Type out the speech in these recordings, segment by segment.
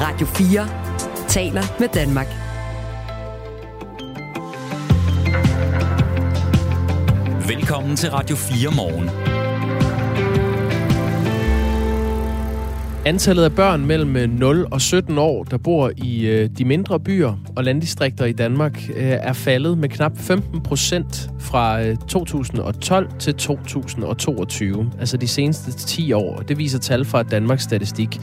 Radio 4 taler med Danmark. Velkommen til Radio 4 morgen. Antallet af børn mellem 0 og 17 år, der bor i øh, de mindre byer og landdistrikter i Danmark, øh, er faldet med knap 15 procent fra øh, 2012 til 2022. Altså de seneste 10 år. Det viser tal fra Danmarks Statistik.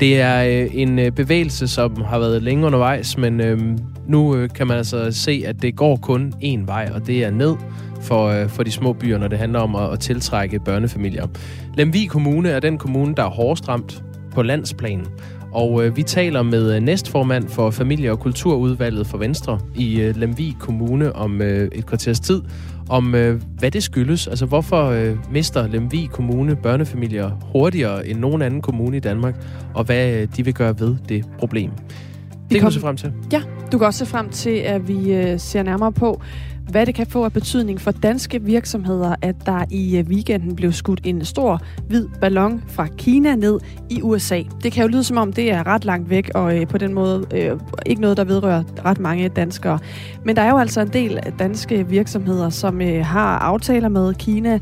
Det er øh, en øh, bevægelse, som har været længe undervejs, men øh, nu øh, kan man altså se, at det går kun én vej, og det er ned for, øh, for de små byer, når det handler om at, at tiltrække børnefamilier. Lemvig Kommune er den kommune, der er hårdest ramt på landsplan. Og øh, vi taler med øh, næstformand for Familie- og Kulturudvalget for Venstre i øh, Lemvig Kommune om øh, et kvarters tid, om øh, hvad det skyldes. Altså hvorfor øh, mister Lemvig Kommune børnefamilier hurtigere end nogen anden kommune i Danmark, og hvad øh, de vil gøre ved det problem. Det kan kom- du se frem til. Ja, du kan også se frem til, at vi øh, ser nærmere på, hvad det kan få af betydning for danske virksomheder, at der i øh, weekenden blev skudt en stor hvid ballon fra Kina ned i USA. Det kan jo lyde som om, det er ret langt væk, og øh, på den måde øh, ikke noget, der vedrører ret mange danskere. Men der er jo altså en del danske virksomheder, som øh, har aftaler med Kina,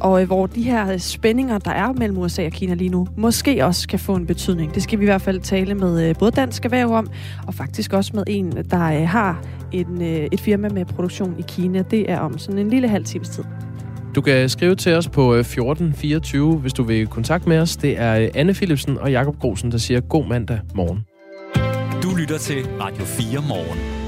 og øh, hvor de her spændinger, der er mellem USA og Kina lige nu, måske også kan få en betydning. Det skal vi i hvert fald tale med øh, både Dansk Erhverv om, og faktisk også med en, der øh, har en, øh, et firma med produktion i Kina. Det er om sådan en lille halv times tid. Du kan skrive til os på øh, 1424, hvis du vil kontakt med os. Det er øh, Anne Philipsen og Jakob Grosen, der siger god mandag morgen. Du lytter til Radio 4 morgen.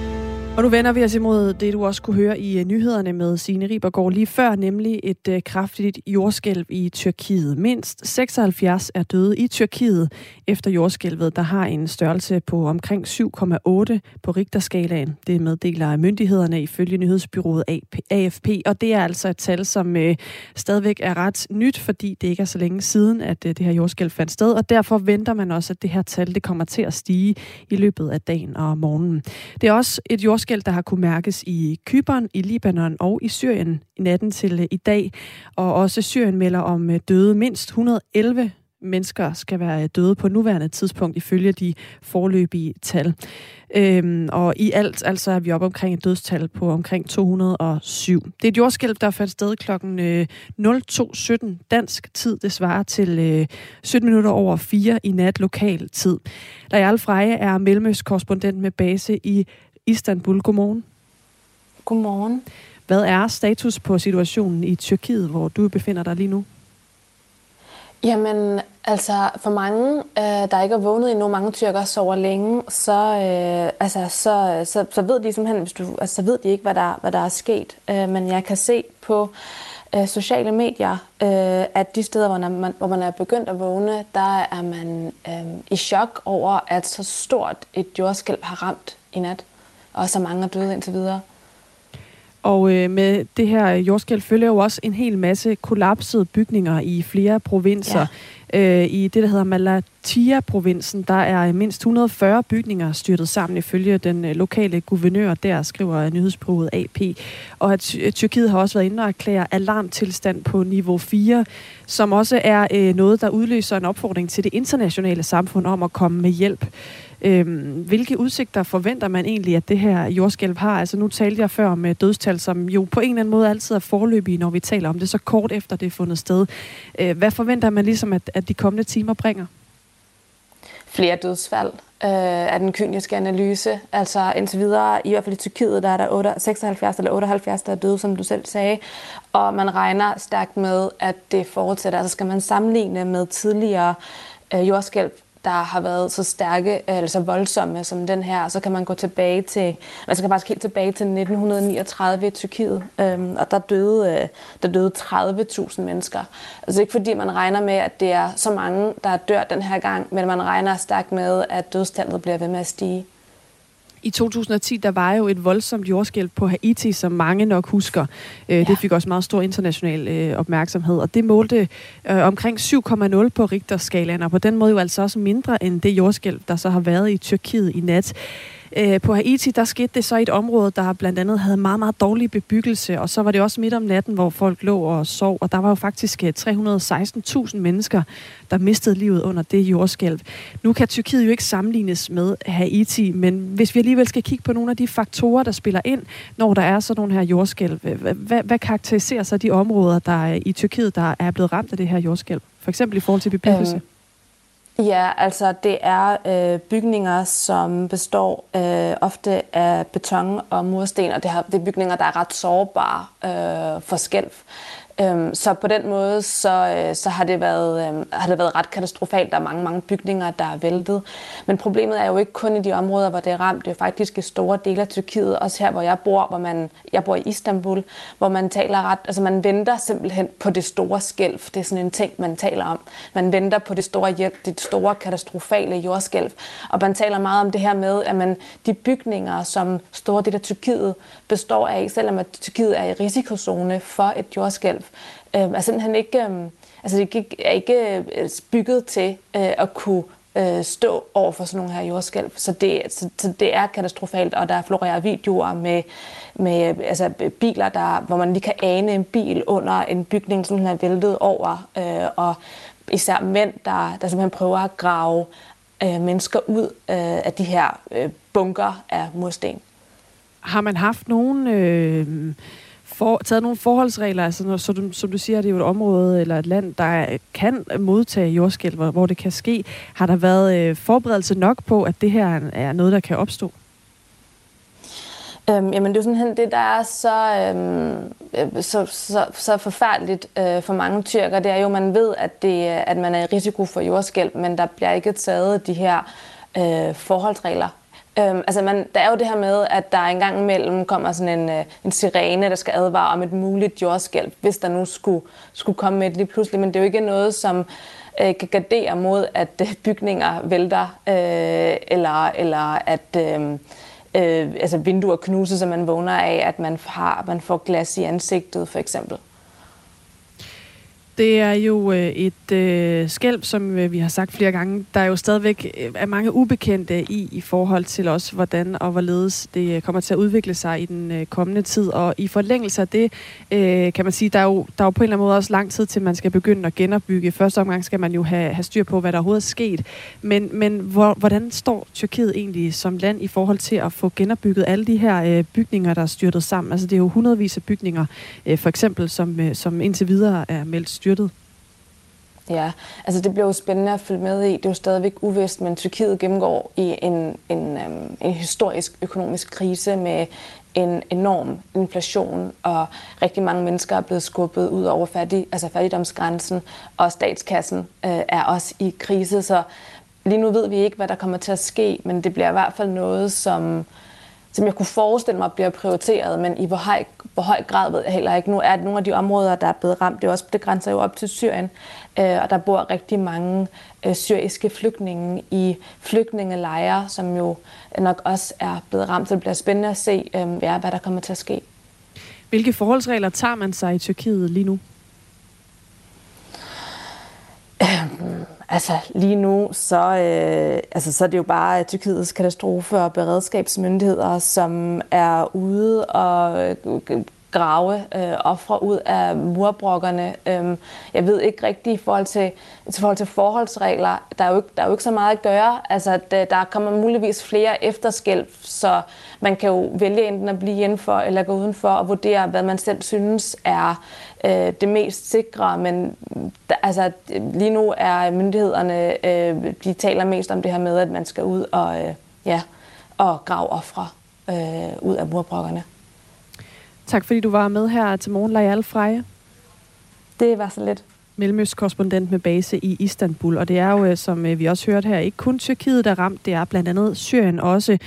Og nu vender vi os imod det, du også kunne høre i øh, nyhederne med Signe Ribergaard lige før, nemlig et uh, kraftigt jordskælv i Tyrkiet. Mindst 76 er døde i Tyrkiet efter jordskælvet, der har en størrelse på omkring 7,8 på Richterskalaen. Det meddeler myndighederne ifølge nyhedsbyrået AFP, og det er altså et tal, som øh, stadigvæk er ret nyt, fordi det ikke er så længe siden, at det her jordskælv fandt sted, og derfor venter man også, at det her tal det kommer til at stige i løbet af dagen og morgenen. Det er også et jordskælv, der har kunne mærkes i Kypern, i Libanon og i Syrien i natten til øh, i dag. Og også Syrien melder om øh, døde. Mindst 111 mennesker skal være øh, døde på nuværende tidspunkt ifølge de forløbige tal. Øhm, og i alt altså er vi oppe omkring et dødstal på omkring 207. Det er et jordskælv, der fandt sted klokken 02.17 dansk tid. Det svarer til øh, 17 minutter over 4 i nat lokal tid. Lajal Freje er mellemøstkorrespondent med base i Istanbul. Godmorgen. Godmorgen. Hvad er status på situationen i Tyrkiet, hvor du befinder dig lige nu? Jamen, altså for mange, øh, der ikke er vågnet endnu, mange tyrker sover længe, så, øh, altså, så, så, så ved de simpelthen, hvis du, altså, så ved de ikke, hvad der, hvad der er sket. Øh, men jeg kan se på øh, sociale medier, øh, at de steder, hvor man, hvor man er begyndt at vågne, der er man øh, i chok over, at så stort et jordskælv har ramt i nat, og så mange er døde indtil videre. Og øh, med det her jordskælv følger jo også en hel masse kollapsede bygninger i flere provinser. Ja. Øh, I det, der hedder Malatia-provinsen, der er mindst 140 bygninger styrtet sammen ifølge den øh, lokale guvernør, der skriver nyhedsbureauet AP. Og at Ty- Tyrkiet har også været inde og erklære alarmtilstand på niveau 4, som også er øh, noget, der udløser en opfordring til det internationale samfund om at komme med hjælp. Øhm, hvilke udsigter forventer man egentlig, at det her jordskælv har? Altså nu talte jeg før om øh, dødstal, som jo på en eller anden måde altid er forløbige, når vi taler om det, så kort efter det er fundet sted. Øh, hvad forventer man ligesom, at, at de kommende timer bringer? flere dødsfald øh, af den kyniske analyse. Altså indtil videre, i hvert fald i Tyrkiet, der er der 8, 76 eller 78, der er døde, som du selv sagde. Og man regner stærkt med, at det fortsætter. Altså skal man sammenligne med tidligere øh, jordskælv, der har været så stærke, øh, eller så voldsomme som den her, så kan man gå tilbage til, man skal faktisk helt tilbage til 1939 i Tyrkiet, øhm, og der døde, øh, der døde 30.000 mennesker. Altså ikke fordi man regner med, at det er så mange, der dør den her gang, men man regner stærkt med, at dødstallet bliver ved med at stige. I 2010, der var jo et voldsomt jordskælv på Haiti, som mange nok husker. Øh, ja. Det fik også meget stor international øh, opmærksomhed, og det målte øh, omkring 7,0 på Richterskalaen, og på den måde jo altså også mindre end det jordskælv, der så har været i Tyrkiet i nat. Øh, på Haiti, der skete det så i et område, der blandt andet havde meget, meget dårlig bebyggelse, og så var det også midt om natten, hvor folk lå og sov, og der var jo faktisk øh, 316.000 mennesker, der mistede livet under det jordskælv. Nu kan Tyrkiet jo ikke sammenlignes med Haiti, men hvis vi alligevel skal kigge på nogle af de faktorer, der spiller ind, når der er sådan nogle her jordskælv, øh, hvad, hvad karakteriserer så de områder, der øh, i Tyrkiet, der er blevet ramt af det her jordskælv? For eksempel i forhold til bebyggelse? Øh Ja, altså det er øh, bygninger, som består øh, ofte af beton og mursten, og det, har, det er bygninger, der er ret sårbare øh, for skælv. Øhm, så på den måde, så, øh, så har, det været, øh, har det været ret katastrofalt. Der er mange, mange bygninger, der er væltet. Men problemet er jo ikke kun i de områder, hvor det er ramt. Det er faktisk i store dele af Tyrkiet, også her, hvor jeg bor, hvor man, jeg bor i Istanbul, hvor man taler ret, altså man venter simpelthen på det store skælv. Det er sådan en ting, man taler om. Man venter på det store, det store katastrofale jordskælv. Og man taler meget om det her med, at man, de bygninger, som store dele af Tyrkiet består af, selvom at Tyrkiet er i risikozone for et jordskælv, øh, er simpelthen ikke, øh, altså det er ikke øh, bygget til øh, at kunne øh, stå over for sådan nogle her jordskælv. Så det, så, så det er katastrofalt, og der florerer videoer med, med øh, altså, øh, biler, der, hvor man lige kan ane en bil under en bygning, som den er væltet over, øh, og især mænd, der, der simpelthen prøver at grave øh, mennesker ud øh, af de her øh, bunker af mursten. Har man haft nogen... Øh for, taget nogle forholdsregler, altså når, så du, som du siger, det er jo et område eller et land, der kan modtage jordskælv, hvor, hvor det kan ske. Har der været øh, forberedelse nok på, at det her er noget, der kan opstå? Øhm, jamen det er jo sådan det, der er så, øhm, øh, så, så, så forfærdeligt øh, for mange tyrker, det er jo, at man ved, at, det, at man er i risiko for jordskælv, men der bliver ikke taget de her øh, forholdsregler Øhm, altså man, der er jo det her med, at der engang imellem kommer sådan en, øh, en sirene, der skal advare om et muligt jordskælv, hvis der nu skulle, skulle komme med et lige pludselig. Men det er jo ikke noget, som øh, kan gardere mod, at øh, bygninger vælter, øh, eller, eller at øh, øh, altså vinduer knuses, så man vågner af, at man, har, man får glas i ansigtet, for eksempel. Det er jo øh, et øh, skælv, som øh, vi har sagt flere gange, der er jo stadigvæk øh, er mange ubekendte i, i forhold til os, hvordan og hvorledes det øh, kommer til at udvikle sig i den øh, kommende tid. Og i forlængelse af det, øh, kan man sige, der er, jo, der er jo på en eller anden måde også lang tid til, man skal begynde at genopbygge. Første omgang skal man jo have, have styr på, hvad der overhovedet er sket. Men, men hvor, hvordan står Tyrkiet egentlig som land i forhold til at få genopbygget alle de her øh, bygninger, der er styrtet sammen? Altså det er jo hundredvis af bygninger, øh, for eksempel, som, øh, som indtil videre er meldt styrtet? Ja, altså det bliver jo spændende at følge med i. Det er jo stadigvæk uvist, men Tyrkiet gennemgår i en, en, um, en historisk økonomisk krise med en enorm inflation, og rigtig mange mennesker er blevet skubbet ud over fattig, altså fattigdomsgrænsen, og statskassen øh, er også i krise. Så lige nu ved vi ikke, hvad der kommer til at ske, men det bliver i hvert fald noget, som, som jeg kunne forestille mig bliver prioriteret, men i hvor høj, hvor høj grad ved jeg heller ikke. Nu er det nogle af de områder, der er blevet ramt, det, er også, det grænser jo op til Syrien, øh, og der bor rigtig mange øh, syriske flygtninge i flygtningelejre, som jo nok også er blevet ramt, så det bliver spændende at se, øh, hvad der kommer til at ske. Hvilke forholdsregler tager man sig i Tyrkiet lige nu? Øhm, altså lige nu, så, øh, altså, så er det jo bare Tyrkiets katastrofe- og beredskabsmyndigheder, som er ude og øh, grave øh, ofre ud af murbrokkerne. Øhm, jeg ved ikke rigtigt i forhold til, i forhold til forholdsregler. Der er, jo ikke, der er jo ikke så meget at gøre. Altså, der, der kommer muligvis flere efterskælv, så man kan jo vælge enten at blive indenfor eller gå udenfor og vurdere, hvad man selv synes er øh, det mest sikre. Men der, altså, lige nu er myndighederne, øh, de taler mest om det her med, at man skal ud og, øh, ja, og grave ofre øh, ud af murbrokkerne. Tak fordi du var med her til morgen, Lajal Freje. Det var så lidt. Mellemøst-korrespondent med base i Istanbul. Og det er jo, øh, som øh, vi også hørte her, ikke kun Tyrkiet, der er ramt, det er blandt andet Syrien også.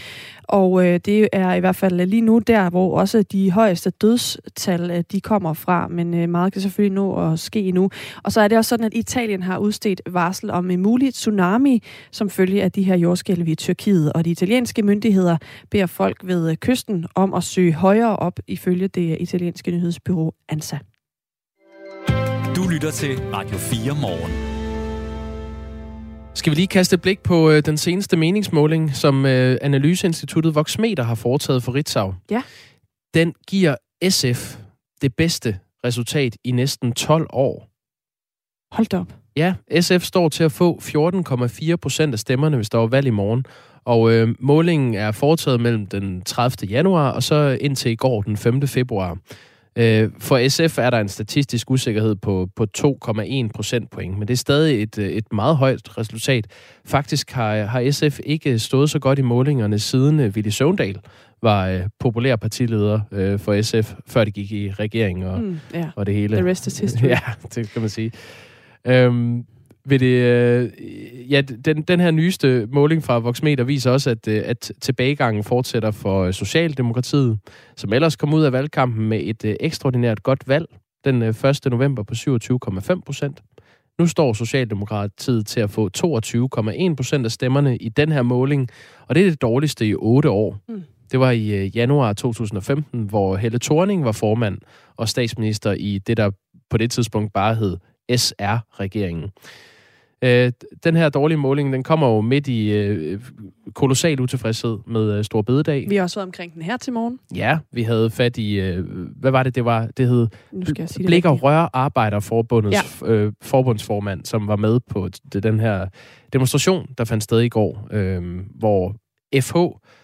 Og øh, det er i hvert fald øh, lige nu der, hvor også de højeste dødstal, øh, de kommer fra. Men øh, meget kan selvfølgelig nå at ske nu. Og så er det også sådan, at Italien har udstedt varsel om en mulig tsunami, som følge af de her jordskælv i Tyrkiet. Og de italienske myndigheder beder folk ved kysten om at søge højere op, ifølge det italienske nyhedsbyrå ANSA. Du lytter til Radio 4 morgen. Skal vi lige kaste et blik på øh, den seneste meningsmåling, som øh, Analyseinstituttet Voxmeter har foretaget for Ritzau? Ja. Den giver SF det bedste resultat i næsten 12 år. Hold da op. Ja, SF står til at få 14,4 procent af stemmerne, hvis der var valg i morgen. Og øh, målingen er foretaget mellem den 30. januar og så indtil i går, den 5. februar. Øh, for SF er der en statistisk usikkerhed på, på 2,1 procentpoint, men det er stadig et, øh, et meget højt resultat. Faktisk har, har SF ikke stået så godt i målingerne siden uh, Willy Søvndal var uh, populær partileder uh, for SF, før det gik i regering og, mm, yeah. og det hele. The rest is history. ja, det kan man sige. Øhm, vil det, øh, ja, den, den her nyeste måling fra Voxmeter viser også, at, øh, at tilbagegangen fortsætter for Socialdemokratiet, som ellers kom ud af valgkampen med et øh, ekstraordinært godt valg den 1. november på 27,5 procent. Nu står Socialdemokratiet til at få 22,1 procent af stemmerne i den her måling, og det er det dårligste i otte år. Mm. Det var i januar 2015, hvor Helle Thorning var formand og statsminister i det, der på det tidspunkt bare hed SR-regeringen. Øh, den her dårlige måling, den kommer jo midt i øh, kolossal utilfredshed med øh, Stor Bededag. Vi har også været omkring den her til morgen. Ja, vi havde fat i, øh, hvad var det, det var? Det hed Blik og Rør Arbejderforbundets ja. øh, forbundsformand, som var med på den her demonstration, der fandt sted i går, øh, hvor FH,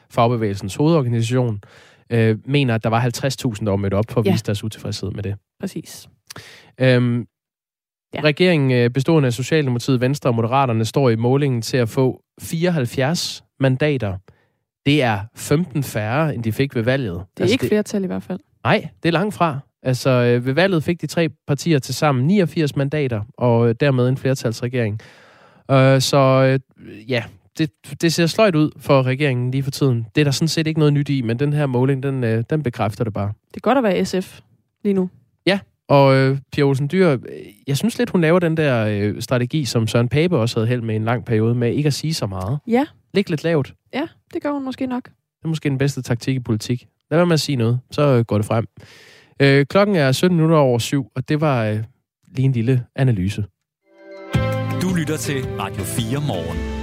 fagbevægelsens hovedorganisation, øh, mener, at der var 50.000, der var mødt op for at ja. vise deres utilfredshed med det. Præcis. Øhm, Ja. Regeringen øh, bestående af Socialdemokratiet, Venstre og Moderaterne står i målingen til at få 74 mandater. Det er 15 færre, end de fik ved valget. Det er altså, ikke det... flertal i hvert fald. Nej, det er langt fra. Altså, øh, ved valget fik de tre partier til sammen 89 mandater, og øh, dermed en flertalsregering. Uh, så ja, det, det ser sløjt ud for regeringen lige for tiden. Det er der sådan set ikke noget nyt i, men den her måling, den, den bekræfter det bare. Det er godt at være SF lige nu. Og øh, Pia Olsen Dyr, jeg synes lidt, hun laver den der øh, strategi, som Søren Pape også havde held med en lang periode, med ikke at sige så meget. Ja. Læg lidt lavt. Ja, det gør hun måske nok. Det er måske den bedste taktik i politik. Lad være med at sige noget, så øh, går det frem. Øh, klokken er 17 minutter over syv, og det var øh, lige en lille analyse. Du lytter til Radio 4 morgen.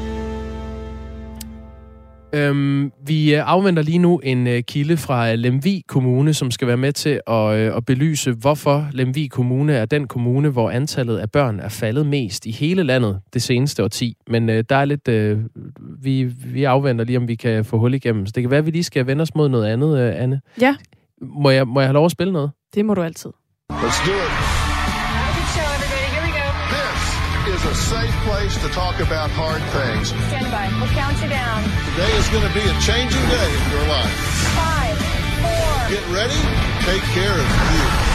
Øhm, vi øh, afventer lige nu en uh, kilde fra Lemvi Kommune, som skal være med til at, uh, at belyse, hvorfor Lemvi Kommune er den kommune, hvor antallet af børn er faldet mest i hele landet det seneste årti. Men uh, der er lidt... Uh, vi, vi afventer lige, om vi kan få hul igennem. Så det kan være, at vi lige skal vende os mod noget andet, uh, Anne. Ja. Må jeg, må jeg have lov at spille noget? Det må du altid. Let's do it. A safe place to talk about hard things. Stand by. We'll count you down. Today is going to be a changing day in your life. Five, four. Get ready. Take care of you.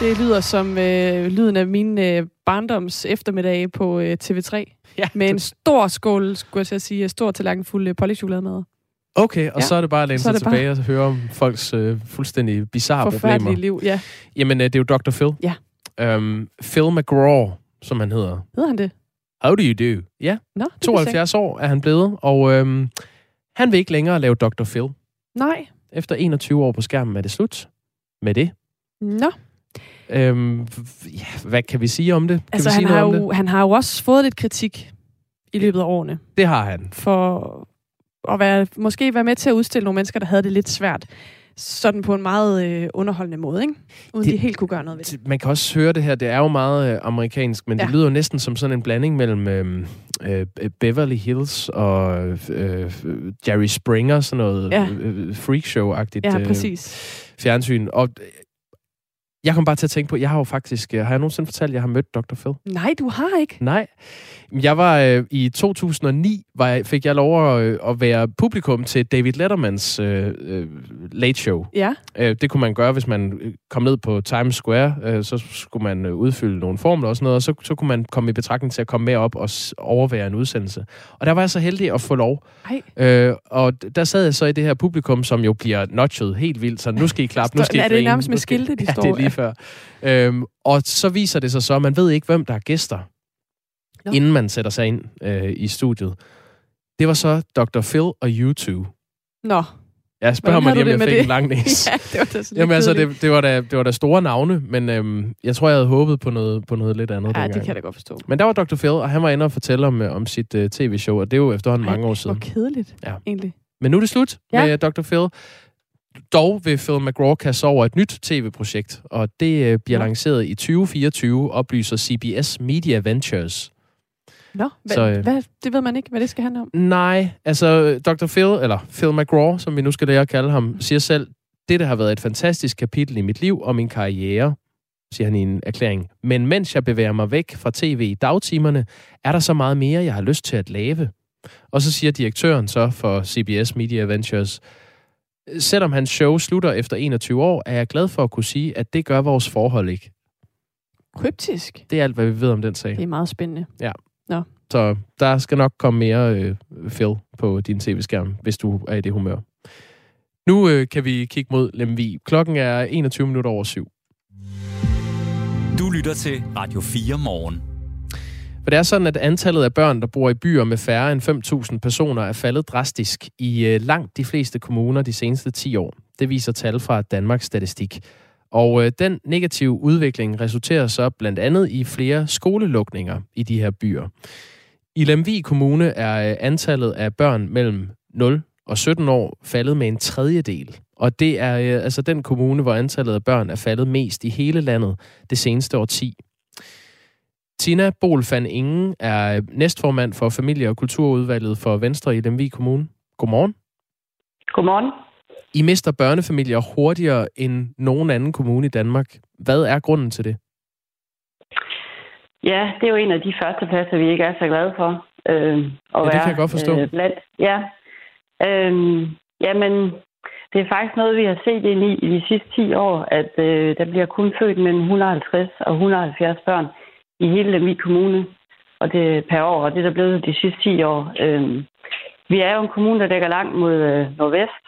Det lyder som øh, lyden af min øh, barndoms eftermiddag på øh, TV3. Ja, med en stor skål, skulle jeg sige, stor tallerken fuld øh, polychokolademad. Okay, og ja. så er det bare at læne sig tilbage bare... og høre om folks øh, fuldstændig bizarre problemer. liv, ja. Jamen, øh, det er jo Dr. Phil. Ja. Um, Phil McGraw, som han hedder. Hedder han det? How do you do? Ja, Nå, 72 år er han blevet, og øhm, han vil ikke længere lave Dr. Phil. Nej. Efter 21 år på skærmen er det slut med det. Nå. Øhm, ja, hvad kan vi sige om det? Kan altså, vi han, sige har noget jo, han har jo også fået lidt kritik i løbet af årene. Det har han. For at være, måske være med til at udstille nogle mennesker, der havde det lidt svært. Sådan på en meget øh, underholdende måde, ikke? Uden det, de helt kunne gøre noget ved det. Man kan også høre det her, det er jo meget øh, amerikansk, men ja. det lyder jo næsten som sådan en blanding mellem øh, øh, Beverly Hills og øh, Jerry Springer, sådan noget ja. øh, freakshow-agtigt ja, præcis. Øh, fjernsyn. Og jeg kom bare til at tænke på, jeg har jo faktisk, øh, har jeg nogensinde fortalt, at jeg har mødt Dr. Phil? Nej, du har ikke. Nej. Jeg var øh, i 2009, var jeg, fik jeg lov at, øh, at være publikum til David Lettermans øh, øh, Late Show. Ja. Øh, det kunne man gøre, hvis man øh, kom ned på Times Square, øh, så skulle man øh, udfylde nogle formler og sådan noget, og så, så kunne man komme i betragtning til at komme med op og overvære en udsendelse. Og der var jeg så heldig at få lov. Øh, og der sad jeg så i det her publikum, som jo bliver notchet helt vildt, så nu skal I klappe, nu skal I grine. Er det nærmest med skilte, de ja, står? det er lige før. Øhm, og så viser det sig så, at man ved ikke, hvem der er gæster no. inden man sætter sig ind øh, i studiet. Det var så Dr. Phil og U2. Nå. Jeg spørger mig lige, om jeg det fik med en det? lang næse. ja, det var da så lidt Jamen altså, det, det, var da, det var da store navne, men øhm, jeg tror, jeg havde håbet på noget, på noget lidt andet Ja, dengang. det kan jeg da godt forstå. Men der var Dr. Phil, og han var inde og fortælle om, øh, om sit uh, tv-show, og det er jo efterhånden mange år Hvor siden. kedeligt, Ja. egentlig. Men nu er det slut Ja. med Dr. Phil. Dog vil Phil McGraw kaste over et nyt tv-projekt, og det øh, bliver lanceret i 2024, oplyser CBS Media Ventures. Nå, hvad, Så, øh, hvad, det ved man ikke, hvad det skal handle om. Nej, altså Dr. Phil, eller Phil McGraw, som vi nu skal lære at kalde ham, siger selv, det har været et fantastisk kapitel i mit liv og min karriere, siger han i en erklæring. Men mens jeg bevæger mig væk fra tv i dagtimerne, er der så meget mere, jeg har lyst til at lave. Og så siger direktøren så for CBS Media Ventures, selvom hans show slutter efter 21 år, er jeg glad for at kunne sige, at det gør vores forhold ikke. Kryptisk. Det er alt, hvad vi ved om den sag. Det er meget spændende. Så der skal nok komme mere øh, Phil på din tv-skærm, hvis du er i det humør. Nu øh, kan vi kigge mod Lemvi. Klokken er 21 minutter over syv. Du lytter til Radio 4 morgen. For det er sådan, at antallet af børn, der bor i byer med færre end 5.000 personer, er faldet drastisk i øh, langt de fleste kommuner de seneste 10 år. Det viser tal fra Danmarks Statistik. Og øh, den negative udvikling resulterer så blandt andet i flere skolelukninger i de her byer. I Lemvig Kommune er øh, antallet af børn mellem 0 og 17 år faldet med en tredjedel. Og det er øh, altså den kommune, hvor antallet af børn er faldet mest i hele landet det seneste årti. Tina Bol van Ingen er næstformand for Familie- og Kulturudvalget for Venstre i Lemvig Kommune. Godmorgen. Godmorgen. I mister børnefamilier hurtigere end nogen anden kommune i Danmark. Hvad er grunden til det? Ja, det er jo en af de første pladser, vi ikke er så glade for. Øh, Ja, det kan jeg godt forstå. Øh, blandt, ja. Øh, jamen, det er faktisk noget, vi har set ind i i de sidste 10 år, at øh, der bliver kun født mellem 150 og 170 børn i hele Lemvig Kommune og det per år, og det er der blevet de sidste 10 år. Øh, vi er jo en kommune, der dækker langt mod øh, nordvest,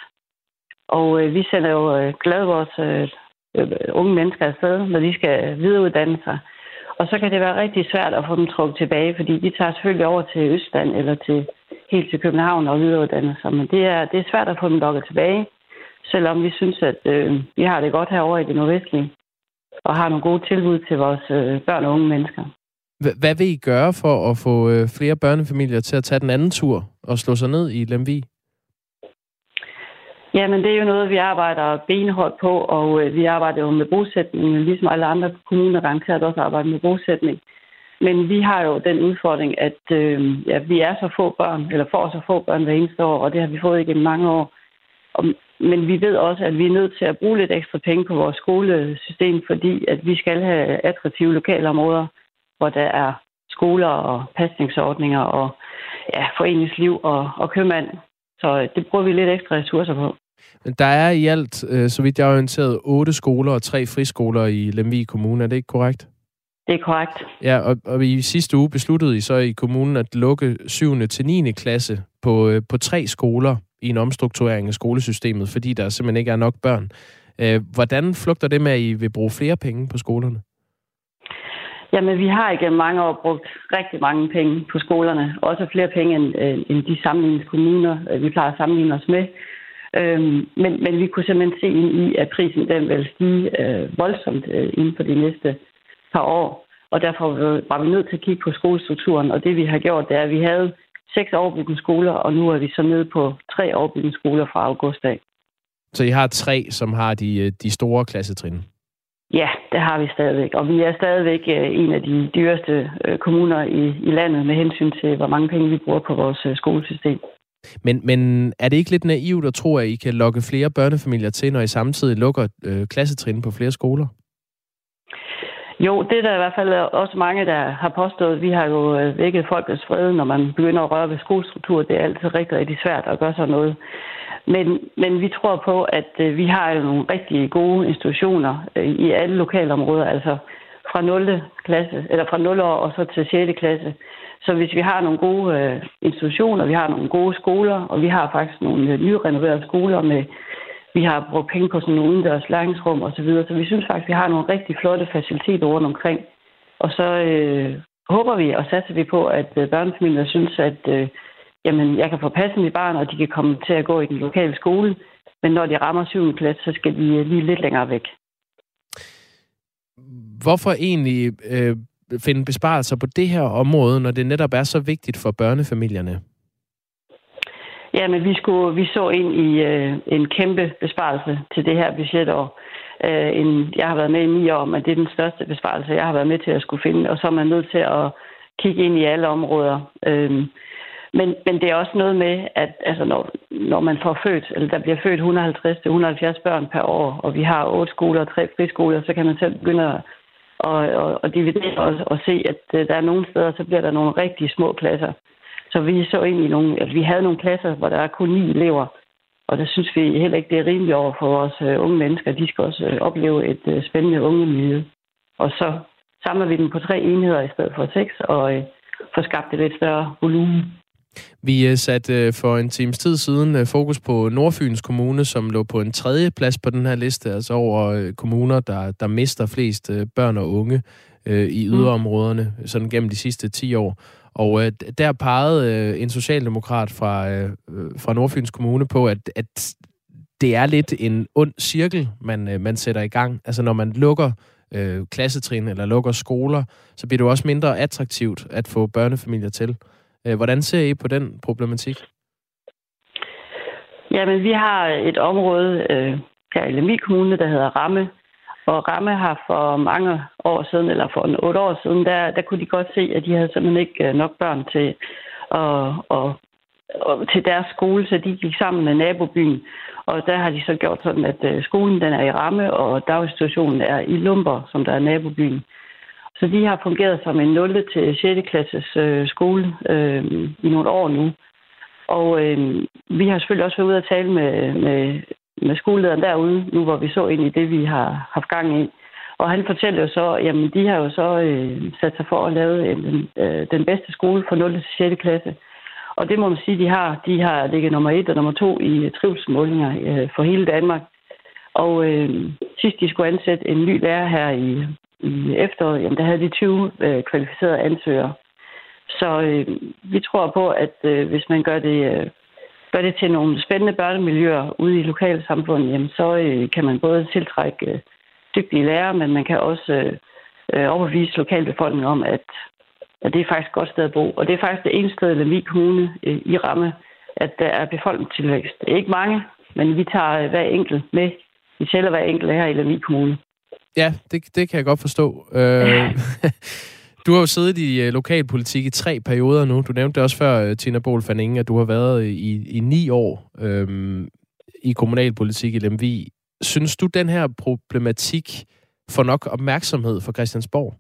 og øh, vi sender jo øh, glad vores øh, øh, unge mennesker afsted, når de skal videreuddanne sig. Og så kan det være rigtig svært at få dem trukket tilbage, fordi de tager selvfølgelig over til Østland eller til helt til København og videreuddanne sig. Men det er, det er svært at få dem lukket tilbage, selvom vi synes, at øh, vi har det godt herovre i det nordvestlige og har nogle gode tilbud til vores øh, børn og unge mennesker. Hvad vil I gøre for at få øh, flere børnefamilier til at tage den anden tur og slå sig ned i Lemvig? Jamen, det er jo noget, vi arbejder benhårdt på, og øh, vi arbejder jo med bosætning, ligesom alle andre kommuner garanteret også arbejder med bosætning. Men vi har jo den udfordring, at øh, ja, vi er så få børn, eller får så få børn hver eneste år, og det har vi fået igennem mange år. Og, men vi ved også, at vi er nødt til at bruge lidt ekstra penge på vores skolesystem, fordi at vi skal have attraktive lokalområder, hvor der er skoler og pasningsordninger og ja, foreningsliv og, og købmand. Så øh, det bruger vi lidt ekstra ressourcer på. Der er i alt, øh, så vidt jeg er orienteret, otte skoler og tre friskoler i Lemvig Kommune. Er det ikke korrekt? Det er korrekt. Ja, og, og i sidste uge besluttede I så i kommunen at lukke 7. til 9. klasse på, øh, på tre skoler i en omstrukturering af skolesystemet, fordi der simpelthen ikke er nok børn. Øh, hvordan flugter det med, at I vil bruge flere penge på skolerne? Jamen, vi har igennem mange år brugt rigtig mange penge på skolerne. Også flere penge end, øh, end de sammenligningskommuner, øh, vi plejer at sammenligne os med. Øhm, men, men vi kunne simpelthen se ind i, at prisen den vil stige øh, voldsomt øh, inden for de næste par år. Og derfor var vi nødt til at kigge på skolestrukturen. Og det vi har gjort, det er, at vi havde seks overbygningsskoler, og nu er vi så nede på tre overbygningsskoler fra august af. Så I har tre, som har de, øh, de store klassetrin. Ja, det har vi stadigvæk. Og vi er stadigvæk øh, en af de dyreste øh, kommuner i, i landet med hensyn til, hvor mange penge vi bruger på vores skolesystem. Men, men er det ikke lidt naivt at tro, at I kan lokke flere børnefamilier til, når I samtidig lukker øh, klassetrin på flere skoler? Jo, det er der i hvert fald også mange, der har påstået. Vi har jo øh, vækket folkets fred, når man begynder at røre ved skolestruktur. Det er altid rigtig, rigtig svært at gøre sådan noget. Men, men vi tror på, at øh, vi har jo nogle rigtig gode institutioner øh, i alle lokalområder, altså fra 0. klasse, eller fra 0 år og så til 6. klasse. Så hvis vi har nogle gode institutioner, vi har nogle gode skoler, og vi har faktisk nogle nyrenoverede skoler med, vi har brugt penge på sådan nogle udendørs læringsrum og så videre, så vi synes faktisk, vi har nogle rigtig flotte faciliteter rundt omkring. Og så øh, håber vi og satser vi på, at øh, børnefamilier synes, at øh, jamen, jeg kan få passet mit barn, og de kan komme til at gå i den lokale skole, men når de rammer 7. klasse, så skal de øh, lige lidt længere væk. Hvorfor egentlig øh, finde besparelser på det her område, når det netop er så vigtigt for børnefamilierne? Ja, men vi, skulle, vi så ind i øh, en kæmpe besparelse til det her budgetår. Øh, en, jeg har været med i ni år, men det er den største besparelse, jeg har været med til at skulle finde. Og så er man nødt til at kigge ind i alle områder. Øh, men, men det er også noget med, at altså, når, når man får født, eller der bliver født 150-170 børn per år, og vi har otte skoler og tre friskoler, så kan man selv begynde at, og, og, og dividere og, og se, at øh, der er nogle steder, så bliver der nogle rigtig små klasser. Så vi så ind i nogle, at vi havde nogle klasser, hvor der er kun ni elever, og der synes vi heller ikke, det er rimeligt over for vores øh, unge mennesker. De skal også øh, opleve et øh, spændende unge miljø. Og så samler vi dem på tre enheder i stedet for seks, og uh, får skabt et lidt større volumen. Vi satte for en times tid siden fokus på Nordfyns Kommune, som lå på en tredje plads på den her liste, altså over kommuner, der, der mister flest børn og unge øh, i yderområderne, sådan gennem de sidste 10 år. Og øh, der pegede øh, en socialdemokrat fra, øh, øh, fra Nordfyns Kommune på, at, at det er lidt en ond cirkel, man, øh, man sætter i gang. Altså når man lukker øh, klassetrin eller lukker skoler, så bliver det også mindre attraktivt at få børnefamilier til. Øh, hvordan ser I på den problematik? Jamen, vi har et område øh, her i Lemvig Kommune, der hedder Ramme, og Ramme har for mange år siden, eller for en otte år siden, der, der kunne de godt se, at de havde simpelthen ikke øh, nok børn til, og, og, og, til deres skole, så de gik sammen med nabobyen. Og der har de så gjort sådan, at øh, skolen den er i Ramme, og daginstitutionen er i Lumber, som der er nabobyen. Så de har fungeret som en 0. til 6. klasses øh, skole øh, i nogle år nu. Og øh, vi har selvfølgelig også været ude at tale med, med med skolelederen derude, nu hvor vi så ind i det, vi har haft gang i. Og han fortæller jo så, jamen de har jo så øh, sat sig for at lave øh, en, øh, den bedste skole for 0. til 6. klasse. Og det må man sige, de har. De har ligget nummer 1 og nummer 2 i øh, trivselsmålinger øh, for hele Danmark. Og øh, sidst de skulle ansætte en ny lærer her i, i efteråret, jamen der havde de 20 øh, kvalificerede ansøgere. Så øh, vi tror på, at øh, hvis man gør det øh, gør det til nogle spændende børnemiljøer ude i lokalsamfundet, jamen så øh, kan man både tiltrække øh, dygtige lærere, men man kan også øh, øh, overbevise lokalbefolkningen om, at, at det er faktisk et godt sted at bo. Og det er faktisk det eneste sted i Lemvig Kommune øh, i ramme, at der er befolkningstilvækst. Det er ikke mange, men vi tager hver enkelt med. Vi tæller hver enkelt her i Lemvig Kommune. Ja, det, det kan jeg godt forstå. Øh, Du har jo siddet i øh, lokalpolitik i tre perioder nu. Du nævnte det også før, øh, Tina Bol Fanning, at du har været øh, i, i ni år øh, i kommunalpolitik i Lemvi. Synes du, den her problematik får nok opmærksomhed for Christiansborg?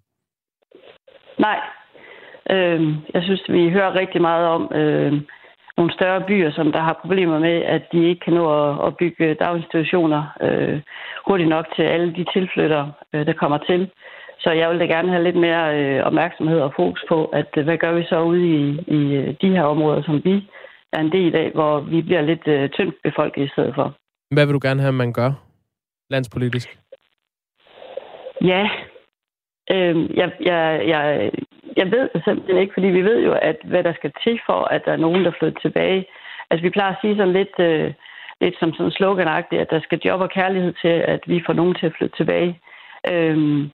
Nej. Øh, jeg synes, vi hører rigtig meget om øh, nogle større byer, som der har problemer med, at de ikke kan nå at, at bygge daginstitutioner øh, hurtigt nok til alle de tilflyttere, øh, der kommer til. Så jeg vil da gerne have lidt mere øh, opmærksomhed og fokus på, at øh, hvad gør vi så ude i, i øh, de her områder, som vi er en del af, hvor vi bliver lidt øh, tyndt befolket i stedet for. Hvad vil du gerne have, man gør landspolitisk? Ja, øh, jeg, jeg, jeg, jeg ved det simpelthen ikke, fordi vi ved jo, at hvad der skal til for, at der er nogen, der flytter tilbage. Altså vi plejer at sige sådan lidt, øh, lidt som sådan sloganagtigt, at der skal job og kærlighed til, at vi får nogen til at flytte tilbage. Øh,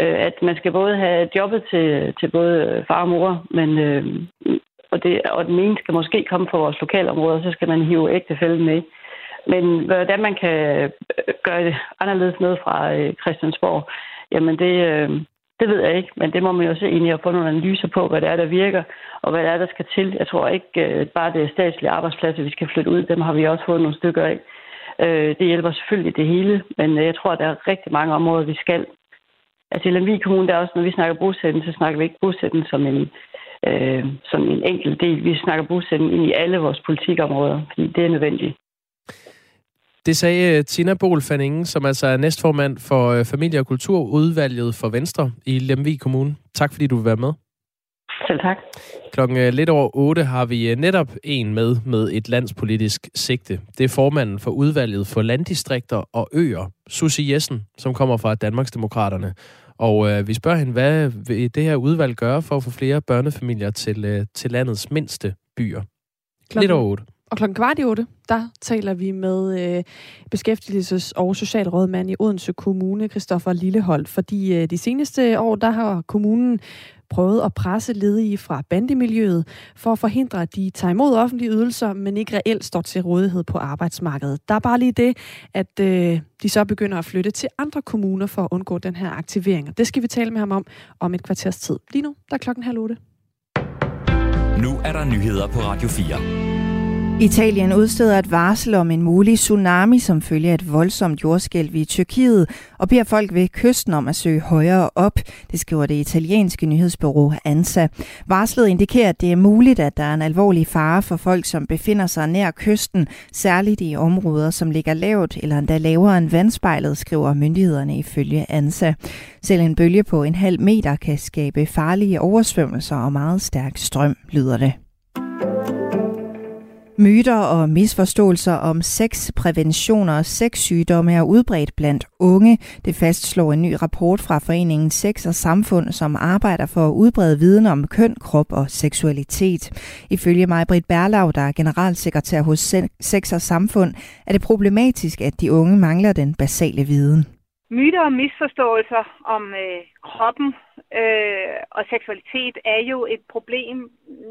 øh, at man skal både have jobbet til, til både far og mor, men, øh, og, det, og den ene skal måske komme fra vores lokalområde, så skal man hive ægtefælden med. Men hvordan man kan øh, gøre det anderledes ned fra øh, Christiansborg, jamen det, øh, det ved jeg ikke, men det må man jo se ind i at få nogle analyser på, hvad det er, der virker, og hvad det er, der skal til. Jeg tror ikke øh, bare det er statslige arbejdspladser, vi skal flytte ud. Dem har vi også fået nogle stykker af. Øh, det hjælper selvfølgelig det hele, men øh, jeg tror, at der er rigtig mange områder, vi skal. Altså i Lemvig Kommune, der er også, når vi snakker bosætning, så snakker vi ikke bosætning som en, øh, som en enkelt del. Vi snakker bosætning ind i alle vores politikområder, fordi det er nødvendigt. Det sagde øh, Tina Bol Fanningen, som altså er næstformand for øh, Familie- og Kulturudvalget for Venstre i Lemvig Kommune. Tak fordi du vil være med. Selv tak. Klokken øh, lidt over 8 har vi netop en med med et landspolitisk sigte. Det er formanden for udvalget for landdistrikter og øer, Susie Jessen, som kommer fra Danmarksdemokraterne. Og øh, vi spørger hende, hvad vil det her udvalg gøre for at få flere børnefamilier til, øh, til landets mindste byer? Lidt over 8. Og klokken kvart i otte, der taler vi med øh, beskæftigelses- og socialrådmand i Odense Kommune, Christoffer Lillehold, fordi øh, de seneste år, der har kommunen prøvet at presse ledige fra bandemiljøet for at forhindre, at de tager imod offentlige ydelser, men ikke reelt står til rådighed på arbejdsmarkedet. Der er bare lige det, at øh, de så begynder at flytte til andre kommuner for at undgå den her aktivering. Og det skal vi tale med ham om om et kvarters tid. Lige nu, der er klokken halv otte. Nu er der nyheder på Radio 4. Italien udsteder et varsel om en mulig tsunami som følge af et voldsomt jordskælv i Tyrkiet og beder folk ved kysten om at søge højere op. Det skriver det italienske nyhedsbureau ANSA. Varslet indikerer, at det er muligt, at der er en alvorlig fare for folk, som befinder sig nær kysten, særligt i områder, som ligger lavt eller endda lavere end vandspejlet, skriver myndighederne ifølge ANSA. Selv en bølge på en halv meter kan skabe farlige oversvømmelser og meget stærk strøm, lyder det. Myter og misforståelser om sexprævention og sexsygdomme er udbredt blandt unge. Det fastslår en ny rapport fra foreningen Sex og Samfund, som arbejder for at udbrede viden om køn, krop og seksualitet. Ifølge mig, Britt Berlau, der er generalsekretær hos Sex og Samfund, er det problematisk, at de unge mangler den basale viden. Myter og misforståelser om øh, kroppen øh, og seksualitet er jo et problem,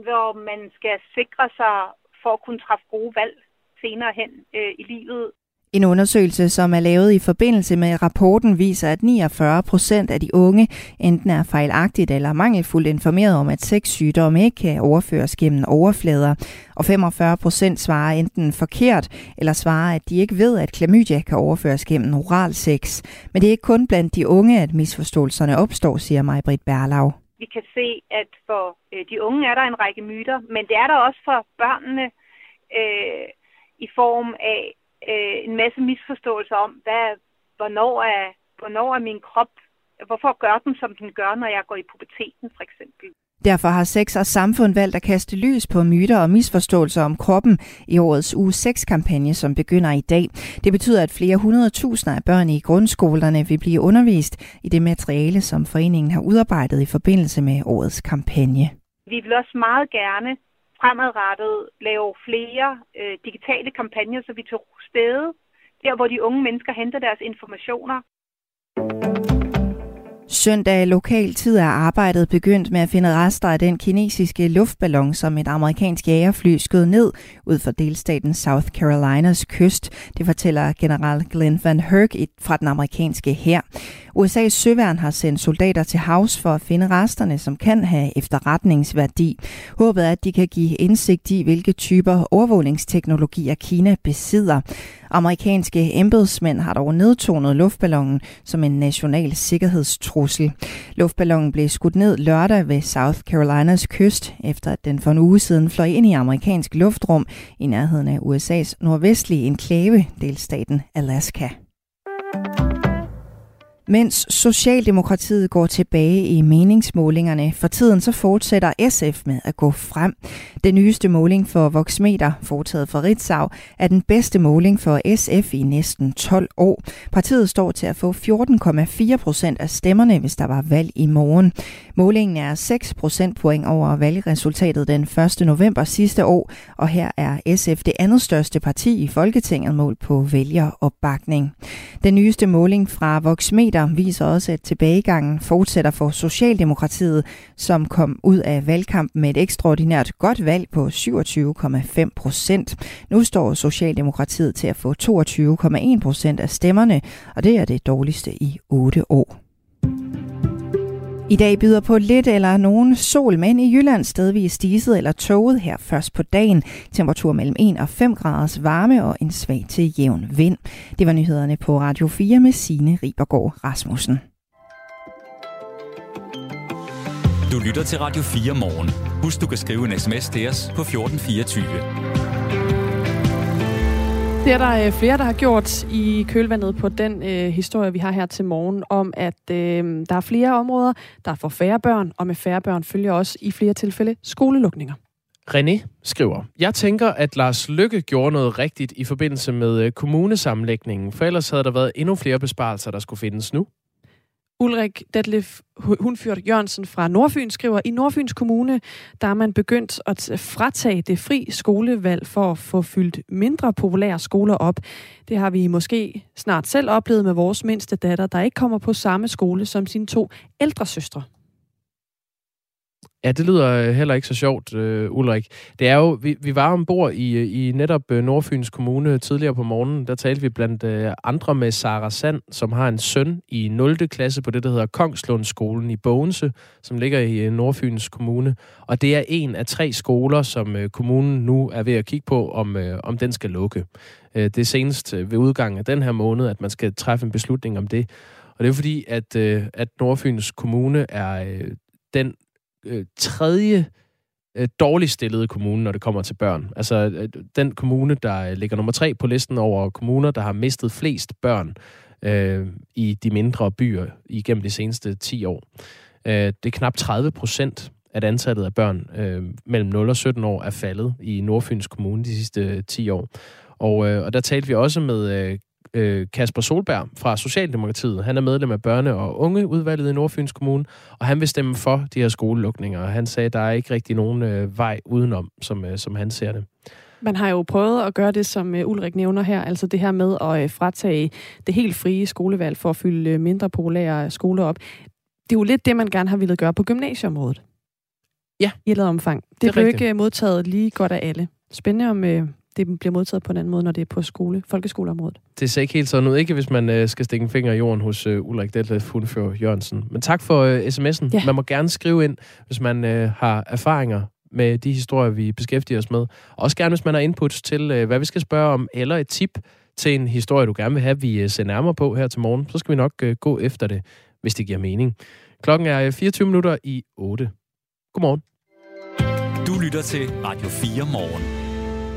hvor man skal sikre sig for at kunne træffe gode valg senere hen øh, i livet. En undersøgelse, som er lavet i forbindelse med rapporten, viser, at 49 procent af de unge enten er fejlagtigt eller mangelfuldt informeret om, at sexsygdomme ikke kan overføres gennem overflader. Og 45 procent svarer enten forkert, eller svarer, at de ikke ved, at klamydia kan overføres gennem oral sex. Men det er ikke kun blandt de unge, at misforståelserne opstår, siger mig Britt Berlau vi kan se, at for øh, de unge er der en række myter, men det er der også for børnene øh, i form af øh, en masse misforståelser om, hvad, hvornår, er, hvornår er min krop, hvorfor gør den, som den gør, når jeg går i puberteten for eksempel. Derfor har Sex og Samfund valgt at kaste lys på myter og misforståelser om kroppen i årets uge 6-kampagne, som begynder i dag. Det betyder, at flere hundrede tusinder af børn i grundskolerne vil blive undervist i det materiale, som foreningen har udarbejdet i forbindelse med årets kampagne. Vi vil også meget gerne fremadrettet lave flere øh, digitale kampagner, så vi til stede der, hvor de unge mennesker henter deres informationer. Søndag lokal tid er arbejdet begyndt med at finde rester af den kinesiske luftballon, som et amerikansk jægerfly skød ned ud for delstaten South Carolinas kyst. Det fortæller general Glenn Van Herk fra den amerikanske hær. USA's søværn har sendt soldater til havs for at finde resterne, som kan have efterretningsværdi. Håbet er, at de kan give indsigt i, hvilke typer overvågningsteknologier Kina besidder. Amerikanske embedsmænd har dog nedtonet luftballonen som en national sikkerhedstrussel. Luftballonen blev skudt ned lørdag ved South Carolinas kyst, efter at den for en uge siden fløj ind i amerikansk luftrum i nærheden af USA's nordvestlige enklave, delstaten Alaska. Mens Socialdemokratiet går tilbage i meningsmålingerne for tiden, så fortsætter SF med at gå frem. Den nyeste måling for Voxmeter, foretaget for Ritzau, er den bedste måling for SF i næsten 12 år. Partiet står til at få 14,4 procent af stemmerne, hvis der var valg i morgen. Målingen er 6 procentpoint over valgresultatet den 1. november sidste år, og her er SF det andet største parti i Folketinget mål på vælgeropbakning. Den nyeste måling fra Voxmeter viser også, at tilbagegangen fortsætter for Socialdemokratiet, som kom ud af valgkampen med et ekstraordinært godt valg på 27,5 procent. Nu står Socialdemokratiet til at få 22,1 procent af stemmerne, og det er det dårligste i 8 år. I dag byder på lidt eller nogen sol, men i Jylland stedvis stiget eller toget her først på dagen. Temperatur mellem 1 og 5 graders varme og en svag til jævn vind. Det var nyhederne på Radio 4 med Signe Ribergaard Rasmussen. Du lytter til Radio 4 morgen. Husk, du kan skrive en sms til os på 1424. Det er der øh, flere, der har gjort i kølvandet på den øh, historie, vi har her til morgen, om at øh, der er flere områder, der får færre børn, og med færre børn følger også i flere tilfælde skolelukninger. René skriver, jeg tænker, at Lars Lykke gjorde noget rigtigt i forbindelse med øh, kommunesamlægningen, for ellers havde der været endnu flere besparelser, der skulle findes nu. Ulrik Detlef Hunfjord Jørgensen fra Nordfyn skriver, i Nordfyns Kommune, der er man begyndt at fratage det fri skolevalg for at få fyldt mindre populære skoler op. Det har vi måske snart selv oplevet med vores mindste datter, der ikke kommer på samme skole som sine to ældre søstre. Ja, det lyder øh, heller ikke så sjovt, øh, Ulrik. Det er jo, vi, vi var ombord i, i netop øh, Nordfyns Kommune tidligere på morgenen. Der talte vi blandt øh, andre med Sara Sand, som har en søn i 0. klasse på det, der hedder Kongslundskolen i Bogense, som ligger i øh, Nordfyns Kommune. Og det er en af tre skoler, som øh, kommunen nu er ved at kigge på, om, øh, om den skal lukke. Øh, det er senest øh, ved udgangen af den her måned, at man skal træffe en beslutning om det. Og det er fordi, at, øh, at Nordfyns Kommune er øh, den øh, tredje øh, dårligst stillede kommune, når det kommer til børn. Altså øh, den kommune, der øh, ligger nummer tre på listen over kommuner, der har mistet flest børn øh, i de mindre byer igennem de seneste 10 år. Øh, det er knap 30 procent at antallet af børn øh, mellem 0 og 17 år er faldet i Nordfyns Kommune de sidste 10 år. Og, øh, og der talte vi også med øh, øh, Kasper Solberg fra Socialdemokratiet. Han er medlem af børne- og ungeudvalget i Nordfyns Kommune, og han vil stemme for de her skolelukninger. Og han sagde, at der er ikke rigtig nogen øh, vej udenom, som, øh, som han ser det. Man har jo prøvet at gøre det, som øh, Ulrik nævner her, altså det her med at øh, fratage det helt frie skolevalg for at fylde øh, mindre populære skoler op. Det er jo lidt det, man gerne har ville gøre på gymnasieområdet. Ja. I et omfang. Det, det blev ikke modtaget lige godt af alle. Spændende om det bliver modtaget på en anden måde, når det er på skole, folkeskoleområdet. Det ser ikke helt sådan ud, ikke hvis man øh, skal stikke en finger i jorden hos øh, Ulrik Detlef Hundfjord Jørgensen. Men tak for øh, sms'en. Ja. Man må gerne skrive ind, hvis man øh, har erfaringer med de historier, vi beskæftiger os med. Også gerne, hvis man har inputs til, øh, hvad vi skal spørge om, eller et tip til en historie, du gerne vil have, vi øh, ser nærmere på her til morgen. Så skal vi nok øh, gå efter det, hvis det giver mening. Klokken er 24 øh, minutter i 8. Godmorgen. Du lytter til Radio 4 morgen.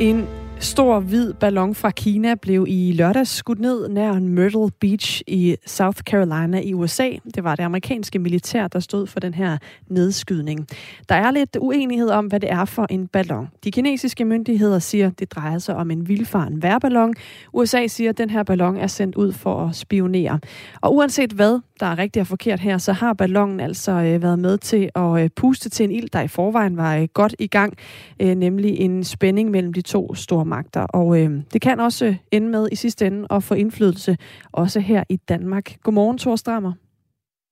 En stor hvid ballon fra Kina blev i lørdags skudt ned nær Myrtle Beach i South Carolina i USA. Det var det amerikanske militær, der stod for den her nedskydning. Der er lidt uenighed om, hvad det er for en ballon. De kinesiske myndigheder siger, det drejer sig om en vildfaren værballon. USA siger, at den her ballon er sendt ud for at spionere. Og uanset hvad, der er rigtigt og forkert her, så har ballonen altså øh, været med til at øh, puste til en ild, der i forvejen var øh, godt i gang, øh, nemlig en spænding mellem de to store magter. Og øh, det kan også ende med i sidste ende at få indflydelse også her i Danmark. Godmorgen, Thor Strammer.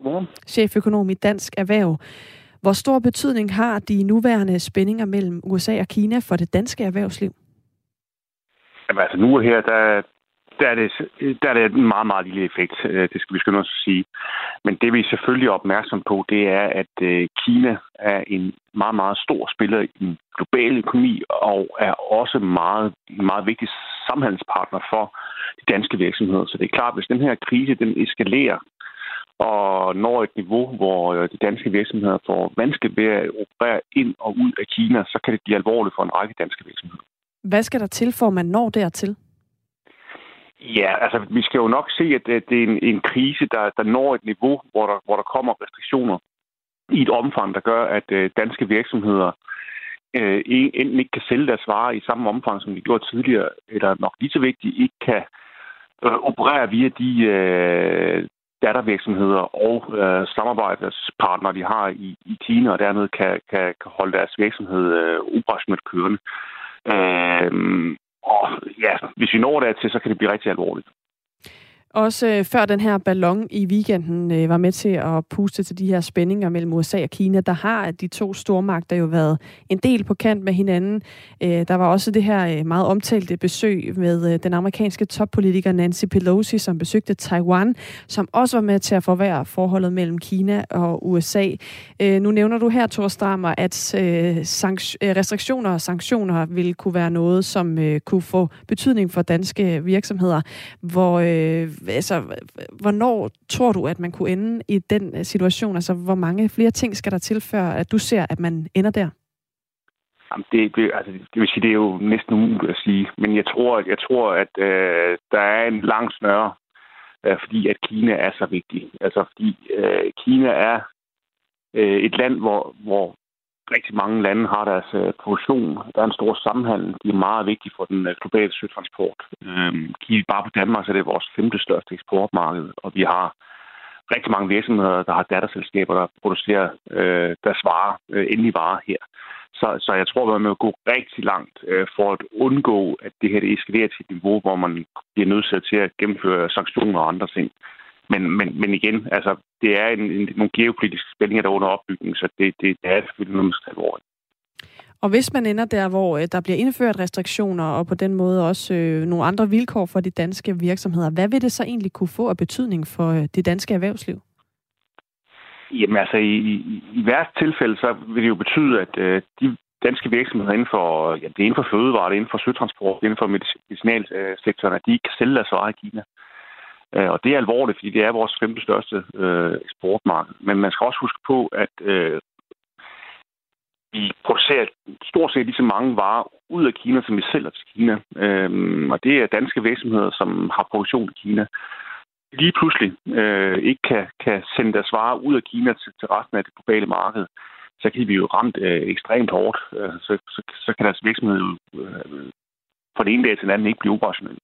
Godmorgen. Cheføkonom i Dansk Erhverv. Hvor stor betydning har de nuværende spændinger mellem USA og Kina for det danske erhvervsliv? Jamen, altså nu her, der, der er, det, der er det en meget, meget lille effekt. Øh, det skal vi skynde os at sige. Men det vi er selvfølgelig opmærksom på, det er, at øh, Kina er en meget, meget stor spiller i den globale økonomi og er også meget, en meget vigtig samhandelspartner for de danske virksomheder. Så det er klart, at hvis den her krise den eskalerer og når et niveau, hvor øh, de danske virksomheder får vanskeligt ved at operere ind og ud af Kina, så kan det blive alvorligt for en række danske virksomheder. Hvad skal der til, for man når dertil? Ja, altså vi skal jo nok se, at det er en, en krise, der, der når et niveau, hvor der, hvor der kommer restriktioner i et omfang, der gør, at øh, danske virksomheder øh, enten ikke kan sælge deres varer i samme omfang, som de gjorde tidligere, eller nok lige så vigtigt, ikke kan øh, operere via de øh, dattervirksomheder og øh, samarbejdspartnere, de har i, i Kina, og dermed kan, kan, kan holde deres virksomhed øh, operationelt kørende. Øh, og ja, hvis vi når dertil, så kan det blive rigtig alvorligt. Også øh, før den her ballon i weekenden øh, var med til at puste til de her spændinger mellem USA og Kina, der har de to stormagter jo været en del på kant med hinanden. Øh, der var også det her øh, meget omtalte besøg med øh, den amerikanske toppolitiker Nancy Pelosi, som besøgte Taiwan, som også var med til at forværre forholdet mellem Kina og USA. Øh, nu nævner du her, Thor Strammer, at øh, sank- øh, restriktioner og sanktioner ville kunne være noget, som øh, kunne få betydning for danske virksomheder, hvor øh, altså, hvornår tror du, at man kunne ende i den øh, situation? Altså, hvor mange flere ting skal der til, før at du ser, at man ender der? Jamen, det, det, altså, det vil sige, det er jo næsten umuligt at sige. Men jeg tror, jeg tror at øh, der er en lang snøre, øh, fordi at Kina er så vigtig. Altså, fordi øh, Kina er øh, et land, hvor, hvor rigtig mange lande har deres øh, produktion. Der er en stor sammenhæng. De er meget vigtige for den øh, globale søtransport. Øh, bare på Danmark så er det vores femte største eksportmarked, og vi har rigtig mange virksomheder, der har datterselskaber, der producerer øh, deres varer, øh, endelige varer her. Så, så jeg tror, at man må gå rigtig langt øh, for at undgå, at det her det eskalerer til et niveau, hvor man bliver nødt til at gennemføre sanktioner og andre ting. Men, men, men igen, altså, det er en, en, nogle geopolitiske spændinger, der er under opbygning, så det, det, det er selvfølgelig noget, man skal og hvis man ender der, hvor øh, der bliver indført restriktioner, og på den måde også øh, nogle andre vilkår for de danske virksomheder, hvad vil det så egentlig kunne få af betydning for øh, det danske erhvervsliv? Jamen altså, i, i, i værst tilfælde, så vil det jo betyde, at øh, de danske virksomheder inden for, ja, det er inden for fødevare, det er inden for søtransport, det er inden for medicinalsektoren, at de ikke kan sælge deres varer i Kina. Øh, og det er alvorligt, fordi det er vores femte største øh, eksportmarked. Men man skal også huske på, at øh, vi producerer stort set lige så mange varer ud af Kina, som vi sælger til Kina. Øhm, og det er danske virksomheder, som har produktion i Kina. Lige pludselig øh, ikke kan, kan sende deres varer ud af Kina til, til resten af det globale marked, så kan vi jo ramt øh, ekstremt hårdt. Øh, så, så, så kan deres virksomhed øh, fra den ene dag til den anden ikke blive operationel.